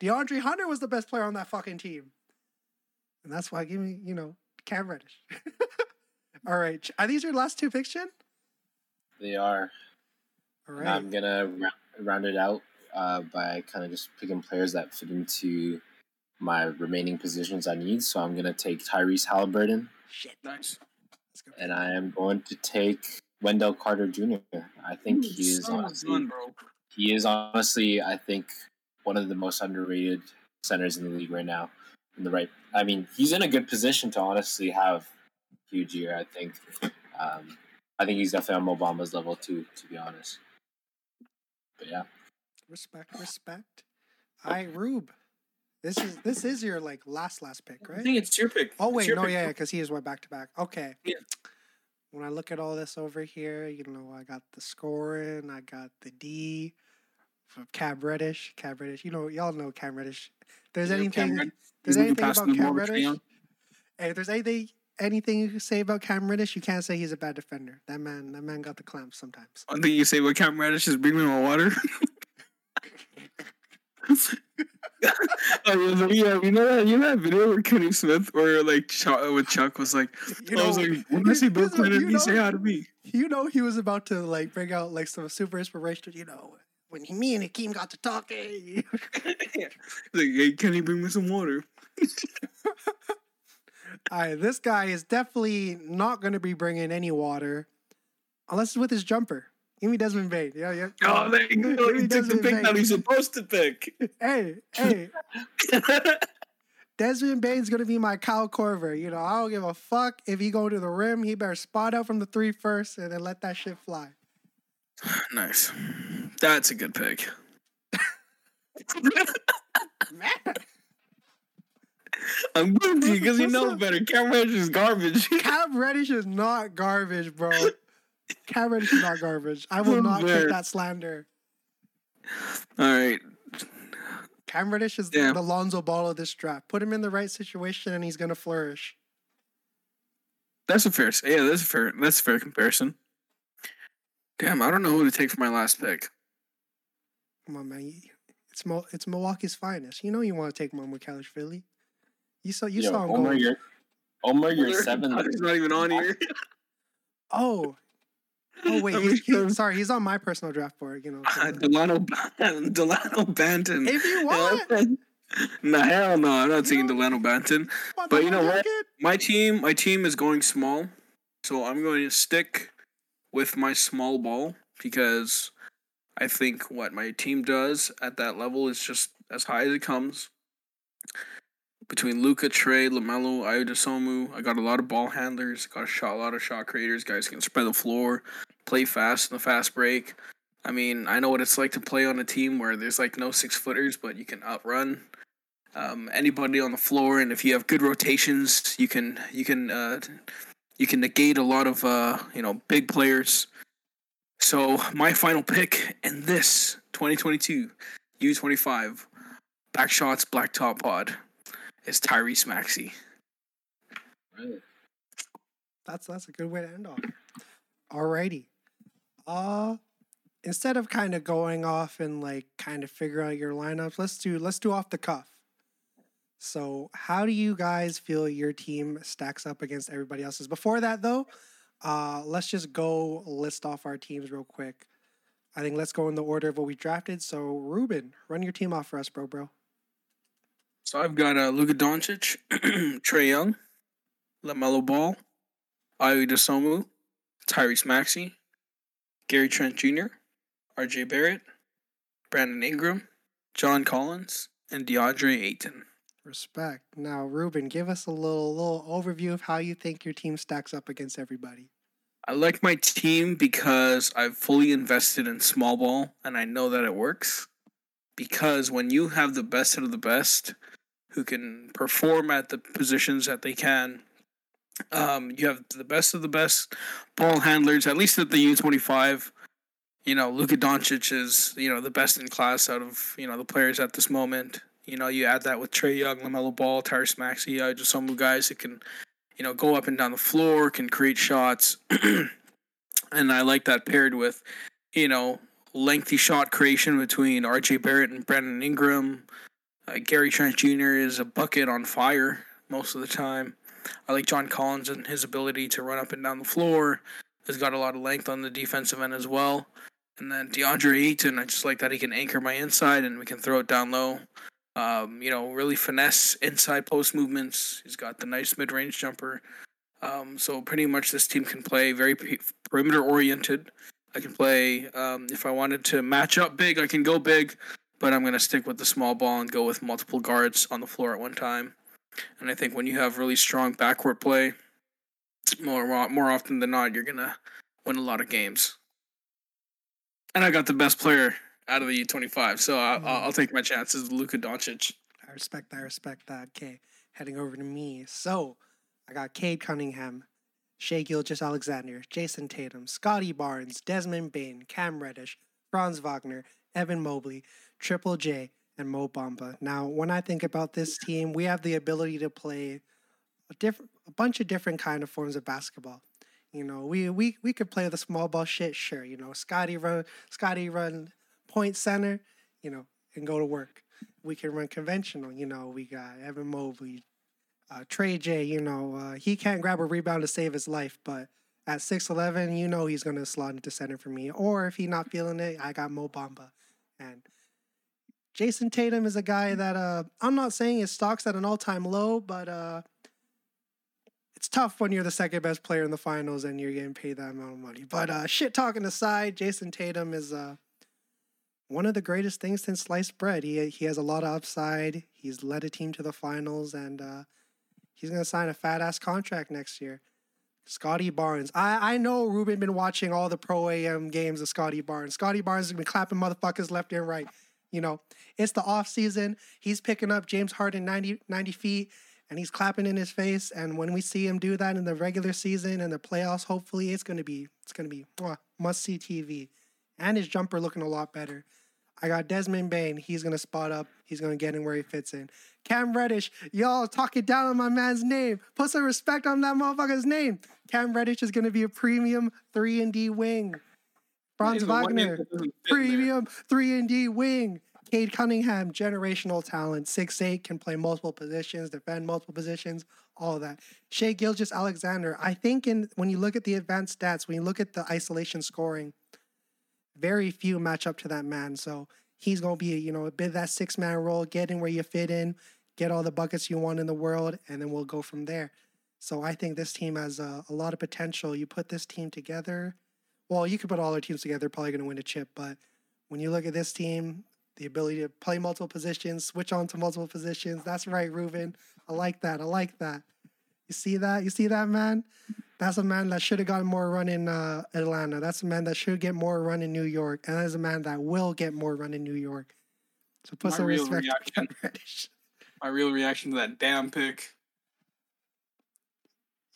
A: DeAndre Hunter was the best player on that fucking team. And that's why give me, you know, Cam Reddish. <laughs> All right. Ch- Are these your last two picks, Jen?
C: They are.
A: All
C: And
A: right.
C: I'm gonna round it out uh, by kind of just picking players that fit into my remaining positions I need. So I'm gonna take Tyrese Halliburton,
A: Shit.
B: Nice.
A: Let's go.
C: and I am going to take Wendell Carter Jr. I think he is
B: Son of a
C: honestly,
B: gun, bro.
C: he is honestly, I think, one of the most underrated centers in the league right now. In the right, I mean, he's in a good position to honestly have a huge year. I think. Um, I think he's definitely on Obama's level too, to be honest. But yeah.
A: Respect, respect. All right, Rube. This is this is your like last last pick, right?
B: I think it's your pick.
A: Oh wait, no,
B: pick,
A: yeah,
B: bro.
A: because he is went back to back. Okay.
B: Yeah.
A: When I look at all this over here, you know, I got the scoring, I got the D from Cam Reddish. Cam Reddish, you know, y'all know Cam Reddish. There's
B: Yeah,
A: anything,
B: Cam
A: there's anything about Cam Reddish. Hey, if there's anything anything you can say about Cam Reddish, you can't say he's a bad defender. That man, that man got the clamps sometimes.
B: Oh, One thing you say about Cam Reddish is bring me my water. <laughs> oh, yeah, yeah, you know that you know that video where Kenny Smith or like Chuck, with Chuck was like,
A: You
B: I was like, when I see Bill
A: this what
B: Clinton, he
A: know.
B: say hi to me.
A: you know he was about to like bring out like some super inspirational, you know, when he, me and Hakeem got to talking. <laughs>
B: Like, hey, can you bring me some water? <laughs>
A: All right, this guy is definitely not going to be bringing any water unless it's with his jumper. Give me Desmond Bane. Yeah, yeah.
B: Oh, there you go. He took the pick
A: Bane.
B: that he's supposed to pick.
A: Hey, hey, Desmond Bane's going to be my Kyle Korver. You know, I don't give a fuck if he go to the rim. He better spot out from the three first and then let that shit fly. <sighs>
B: nice. That's a good pick. I'm going to because he
A: What's
B: knows better. Cam Reddish is garbage. <laughs>
A: Cam Reddish is not garbage, bro. Cam Reddish is not garbage. I will not take that slander.
B: All right.
A: Cam Reddish is
B: Damn.
A: the Lonzo Ball of this draft. Put him in the right situation and he's going to flourish.
B: That's a fair. Yeah, that's a fair. That's a fair comparison. Damn, I don't know who to take for my last pick.
A: Come on, man. It's Mo- it's Milwaukee's finest. You know you want to take Momo Kalish Philly. You saw you
C: Yo,
A: saw him
C: Omar,
A: go.
C: you're Omar, you're <laughs>
B: He's
C: seven.
B: not even on here. <laughs>
A: Oh, oh wait. <laughs>
B: I'm
A: He, he, sorry, he's on my personal draft board. You know.
B: Uh, Delano, Delano Banton.
A: If you want.
B: no, hell no, I'm not taking Delano Banton. But you know what? My team, my team is going small, so I'm going to stick with my small ball because I think what my team does at that level is just as high as it comes. Between Luka, Trae, LaMelo, Ayodesomu, I got a lot of ball handlers, got a shot, a lot of shot creators. Guys can spread the floor, play fast in the fast break. I mean, I know what it's like to play on a team where there's like no six footers, but you can outrun um, anybody on the floor, and if you have good rotations, you can you can uh, you can negate a lot of uh, you know big players. So my final pick in this 2022 U25 back shots black top pod is Tyrese Maxey.
A: That's that's a good way to end off. Alrighty. Uh instead of kind of going off and like kind of figure out your lineups, let's do let's do off the cuff. So how do you guys feel your team stacks up against everybody else's? Before that though, uh let's just go list off our teams real quick. I think let's go in the order of what we drafted. So Ruben, run your team off for us, bro, bro.
B: So I've got uh, Luka Doncic, <clears throat> Trae Young, LaMelo Ball, Ayo Dosunmu, Tyrese Maxey, Gary Trent Jr., R.J. Barrett, Brandon Ingram, John Collins, and DeAndre Ayton.
A: Respect. Now, Ruben, give us a little little overview of how you think your team stacks up against everybody.
B: I like my team because I've fully invested in small ball and I know that it works. Because when you have the best of the best who can perform at the positions that they can, um, you have the best of the best ball handlers, at least at the U25. You know, Luka Doncic is, you know, the best in class out of, you know, the players at this moment. You know, you add that with Trae Young, LaMelo Ball, Tyrese Maxey, uh, just some guys that can you know, go up and down the floor, can create shots. <clears throat> and I like that paired with, you know, lengthy shot creation between RJ Barrett and Brandon Ingram. Uh, Gary Trent Jr. is a bucket on fire most of the time. I like John Collins and his ability to run up and down the floor. Has got a lot of length on the defensive end as well. And then DeAndre Ayton, I just like that he can anchor my inside and we can throw it down low. Um, you know, really finesse inside post movements. He's got the nice mid range jumper. Um, so pretty much this team can play very perimeter oriented. I can play um, if I wanted to match up big, I can go big, but I'm gonna stick with the small ball and go with multiple guards on the floor at one time. And I think when you have really strong backcourt play, more more often than not, you're gonna win a lot of games. And I got the best player out of the U25. So I'll, mm. I'll take my chances Luka Doncic.
A: I respect that. I respect that. Okay, heading over to me. So I got Cade Cunningham, Shai Gilgeous-Alexander, Jayson Tatum, Scottie Barnes, Desmond Bane, Cam Reddish, Franz Wagner, Evan Mobley, Triple J, and Mo Bamba. Now, when I think about this team, we have the ability to play a different, a bunch of different kind of forms of basketball. You know, we we we could play the small ball shit, sure. You know, Scottie run, Scottie run point center, you know, and go to work. We can run conventional, you know. We got Evan Mobley, uh, Trey J. You know, uh, he can't grab a rebound to save his life, but at six eleven, you know he's gonna slot into center for me. Or if he's not feeling it, I got Mo Bamba, and Jayson Tatum is a guy that uh, I'm not saying his stock's at an all time low, but uh, it's tough when you're the second best player in the finals and you're getting paid that amount of money. But uh, shit talking aside, Jayson Tatum is uh, one of the greatest things since sliced bread. He he has a lot of upside. He's led a team to the finals, and uh, he's gonna sign a fat ass contract next year. Scottie Barnes. I, I know Ruben been watching all the pro AM games of Scottie Barnes. Scottie Barnes has been clapping motherfuckers left and right. You know, it's the off season. He's picking up James Harden 90, 90 feet and he's clapping in his face. And when we see him do that in the regular season and the playoffs, hopefully it's gonna be it's gonna be must see TV. And his jumper looking a lot better. I got Desmond Bane. He's gonna spot up. He's gonna get in where he fits in. Cam Reddish, y'all talking down on my man's name. Put some respect on that motherfucker's name. Cam Reddish is gonna be a premium three and D wing. Franz Wagner, premium three and D wing. Cade Cunningham, generational talent, six eight, can play multiple positions, defend multiple positions, all of that. Shai Gilgeous-Alexander, I think in when you look at the advanced stats, when you look at the isolation scoring, very few match up to that man. So he's gonna be, you know, a bit that six man role, get in where you fit in, get all the buckets you want in the world, and then we'll go from there. So I think this team has a, a lot of potential. You put this team together. Well, you could put all our teams together, probably gonna win a chip. But when you look at this team, the ability to play multiple positions, switch on to multiple positions. That's right, Ruben. I like that. I like that. You see that? You see that, man? That's a man that should have gotten more run in uh, Atlanta. That's a man that should get more run in New York, and that is a man that will get more run in New York. So put my some respect reaction, <laughs>
B: My real reaction to that damn pick.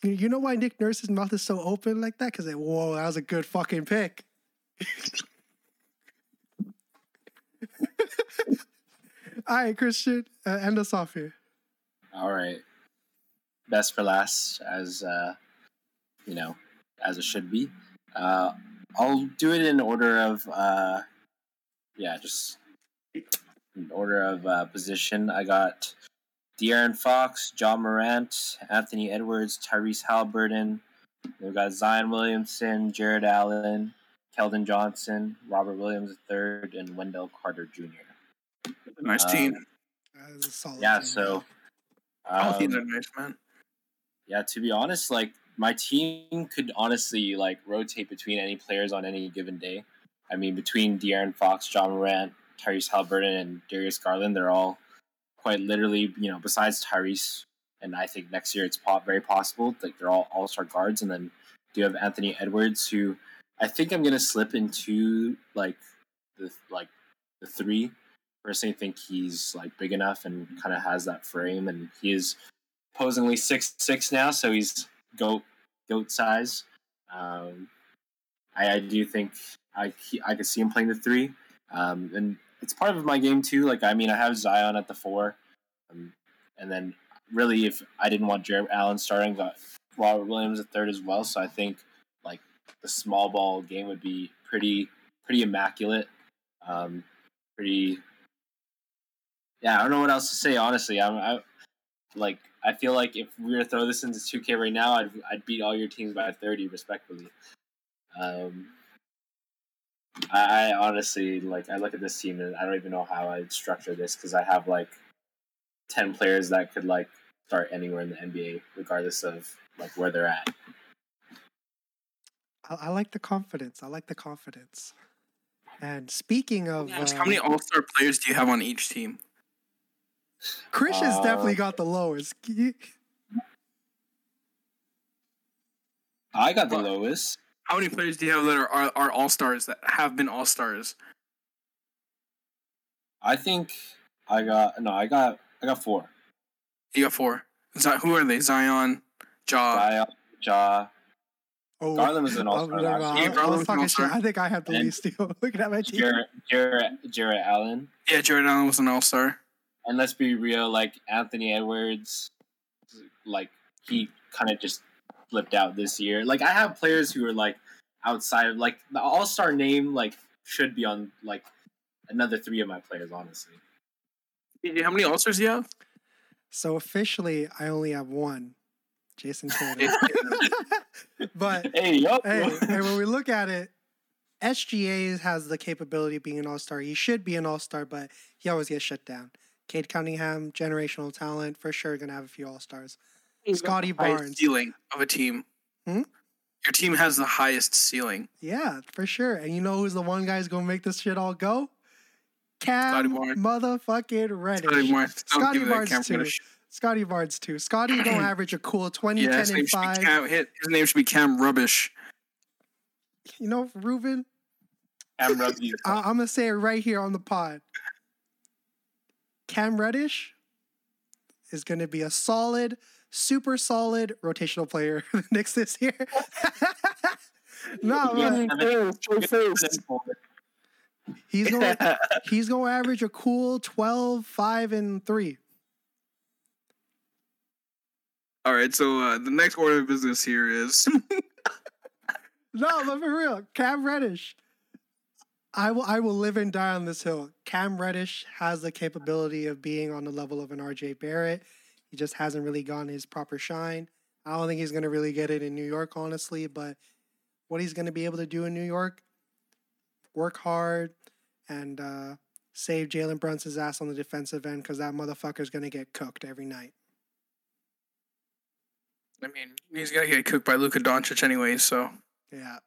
A: You know why Nick Nurse's mouth is so open like that? Because whoa, that was a good fucking pick. <laughs> All right, Christian, uh, end us off here.
C: All right. Best for last, as uh, you know, as it should be. Uh, I'll do it in order of, uh, yeah, just in order of uh, position. I got De'Aaron Fox, Ja Morant, Anthony Edwards, Tyrese Halliburton. We've got Zion Williamson, Jarrett Allen, Keldon Johnson, Robert Williams III, and Wendell Carter Jr.
B: Nice um, team.
C: yeah, team. so.
B: Um, All teams are nice, man.
C: Yeah, to be honest, like my team could honestly like rotate between any players on any given day. I mean, between De'Aaron Fox, Ja Morant, Tyrese Halliburton, and Darius Garland, they're all quite literally, you know, besides Tyrese, and I think next year it's very possible like they're all all star guards, and then do you have Anthony Edwards, who I think I'm gonna slip into like the like the three. Personally, think he's like big enough and kind of has that frame, and he is posingly six six now, so he's goat goat size. Um, I, I do think I I could see him playing the three, um, and it's part of my game too. Like I mean, I have Zion at the four, um, and then really, if I didn't want Jarrett Allen starting, got Robert Williams at third as well. So I think like the small ball game would be pretty pretty immaculate, um, pretty. Yeah, I don't know what else to say. Honestly, I'm I, like I feel like if we were to throw this into 2K right now, I'd I'd beat all your teams by 30 respectfully. Um, I, I honestly like I look at this team and I don't even know how I'd structure this because I have like 10 players that could like start anywhere in the NBA regardless of like where they're at.
A: I, I like the confidence. I like the confidence. And speaking of,
B: Ask,
A: uh,
B: how many All Star players do you have on each team?
A: Chris has definitely
C: Uh,
A: got the lowest.
C: I got the
B: What?
C: lowest.
B: How many players do you have that are, are, are All Stars that have been All Stars?
C: I think I got no. I got I got four.
B: You got four. Z- who are they? Zion, Ja.
C: Zion, Ja.
A: Oh,
C: Garland was an
A: I'm
C: all-star
A: never-
C: last
A: I-
B: Garland
A: was
B: was an all-star.
A: I think I have the
C: And-
A: least. Too. <laughs> Looking at my team.
C: Jarrett, Jarrett, Jarrett Allen.
B: Yeah, Jarrett Allen was an All Star.
C: And let's be real, like Anthony Edwards, like he kind of just flipped out this year. Like I have players who are like outside of like the All Star name, like should be on like another three of my players, honestly.
B: How many All Stars do you have?
A: So officially, I only have one, Jayson <laughs> Tatum. <laughs> but
C: Hey, yo,
A: hey, hey, when we look at it, SGA has the capability of being an all star. He should be an all star, but he always gets shut down. Cade Cunningham, generational talent, for sure, gonna have a few all stars.
B: Scottie
A: Barnes,
B: ceiling of a team.
A: Hmm?
B: Your team has the highest ceiling.
A: yeah, for sure. And you know who's the one guy's gonna make this shit all go?
B: Scottie
A: Cam motherfucking Reddish.
B: Scottie Barnes. Don't Scottie
A: Barnes too. Scottie Barnes too. Scottie gonna average a cool 20,
B: Yeah,
A: 10,
B: his name,
A: and
B: should be
A: 5.
B: Cam, his name should be Cam Rubbish.
A: You know, Ruben,
C: I'm Rubby.
A: I- I'm gonna say it right here on the pod. Cam Reddish is gonna be a solid, super solid rotational player for the Knicks this year. <laughs> no, man, he's gonna <laughs> he's gonna average a cool 12, 5, and 3.
B: All right, so uh, the next order of business here is <laughs>
A: No, but for real, Cam Reddish. I will I will live and die on this hill. Cam Reddish has the capability of being on the level of an RJ Barrett. He just hasn't really gotten his proper shine. I don't think he's gonna really get it in New York, honestly, but what he's gonna be able to do in New York, work hard and uh, save Jalen Brunson's ass on the defensive end because that motherfucker's gonna get cooked every night.
B: I mean, he's gonna get cooked by Luka Doncic anyway. So,
A: Yeah,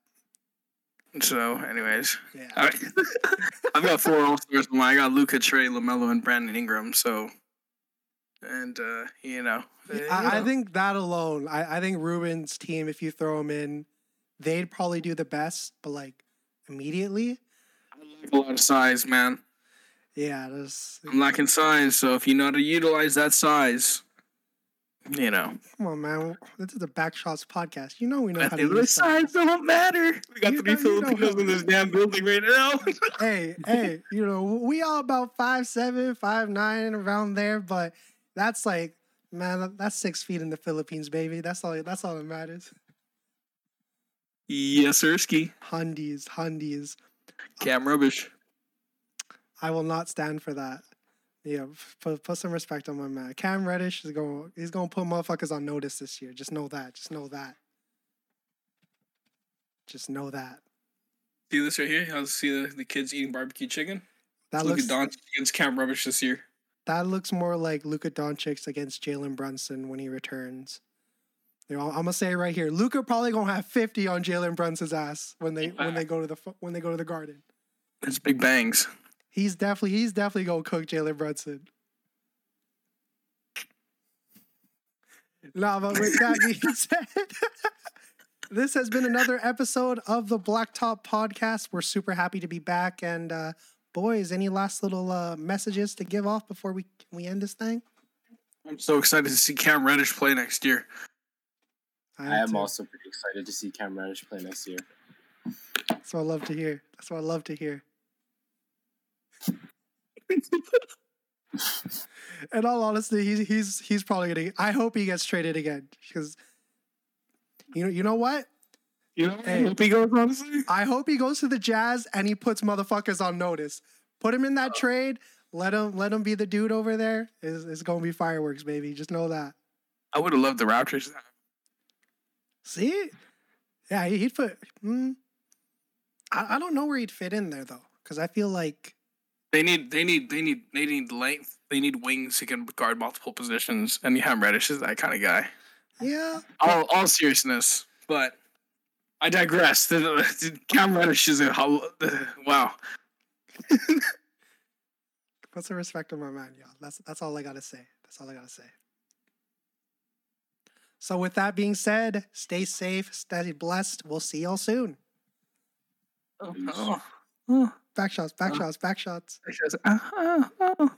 B: so, anyways,
A: yeah.
B: All right. <laughs> I've got four All Stars. I got Luka, Trae, LaMelo, and Brandon Ingram. So, and uh, you know, you
A: I, I think that alone, I, I think Ruben's team, if you throw him in, they'd probably do the best, but like immediately,
B: I lack a lot of size, man.
A: yeah, there's
B: I'm lacking size. So if you know how to utilize that size, you know,
A: come on, man. This is the Backshots podcast. You know we know
B: I
A: how to use
B: size don't matter. We got
A: You
B: three
A: know-
B: Filipinos in this damn building right now. <laughs>
A: Hey, hey, you know we all about five seven, five nine, around there, but that's like, man, that's six feet in the Philippines, baby. That's all. That's all that matters.
B: yes, Ersky.
A: Hundies, hundies.
B: Cam rubbish.
A: I will not stand for that. Yeah, put put some respect on my man. Cam Reddish is going. He's going to put motherfuckers on notice this year. Just know that. Just know that. Just know that.
B: See this right here? I'll see the, the kids eating barbecue chicken.
A: That
B: Look
A: looks
B: at Doncic against Cam rubbish this year.
A: that looks more like Luka Doncic against Jalen Brunson when he returns. You know, I'm gonna say it right here. Luka probably gonna have 50 on Jalen Brunson's ass when they when they go to the when they go to the Garden.
B: It's big bangs.
A: He's definitely he's definitely gonna cook Jalen Brunson. No, but with that being <laughs> said, <laughs> this has been another episode of the Blacktop Podcast. We're super happy to be back. And uh, boys, any last little uh, messages to give off before we we end this thing?
B: I'm so excited to see Cam Reddish play next year.
C: I am also pretty excited to see Cam Reddish play next year.
A: That's what I love to hear. That's what I love to hear. <laughs> In all honesty, he's he's he's probably gonna. I hope he gets traded again because you know you know what.
B: You know,
A: Hey.
B: I hope he goes honestly.
A: I hope he goes to the Jazz and he puts motherfuckers on notice. Put him in that trade. Let him let him be the dude over there. It's, it's gonna be fireworks, baby. Just know that.
B: I would have loved the Raptors.
A: See, yeah, he- he'd put. Mm, I I don't know where he'd fit in there though, because I feel like
B: They need, they need, they need, they need length. They need wings who can guard multiple positions, and Cam Reddish is that kind of guy.
A: yeah,
B: All, all seriousness, but I digress. The, the, Cam Reddish is a hol- wow. <laughs>
A: Put some respect on my man, y'all. That's that's all I gotta say. That's all I gotta say. So with that being said, stay safe, stay blessed. We'll see y'all soon.
B: Oh, oh, oh.
A: Back shots, back
B: Uh.
A: shots, back shots.
B: oh.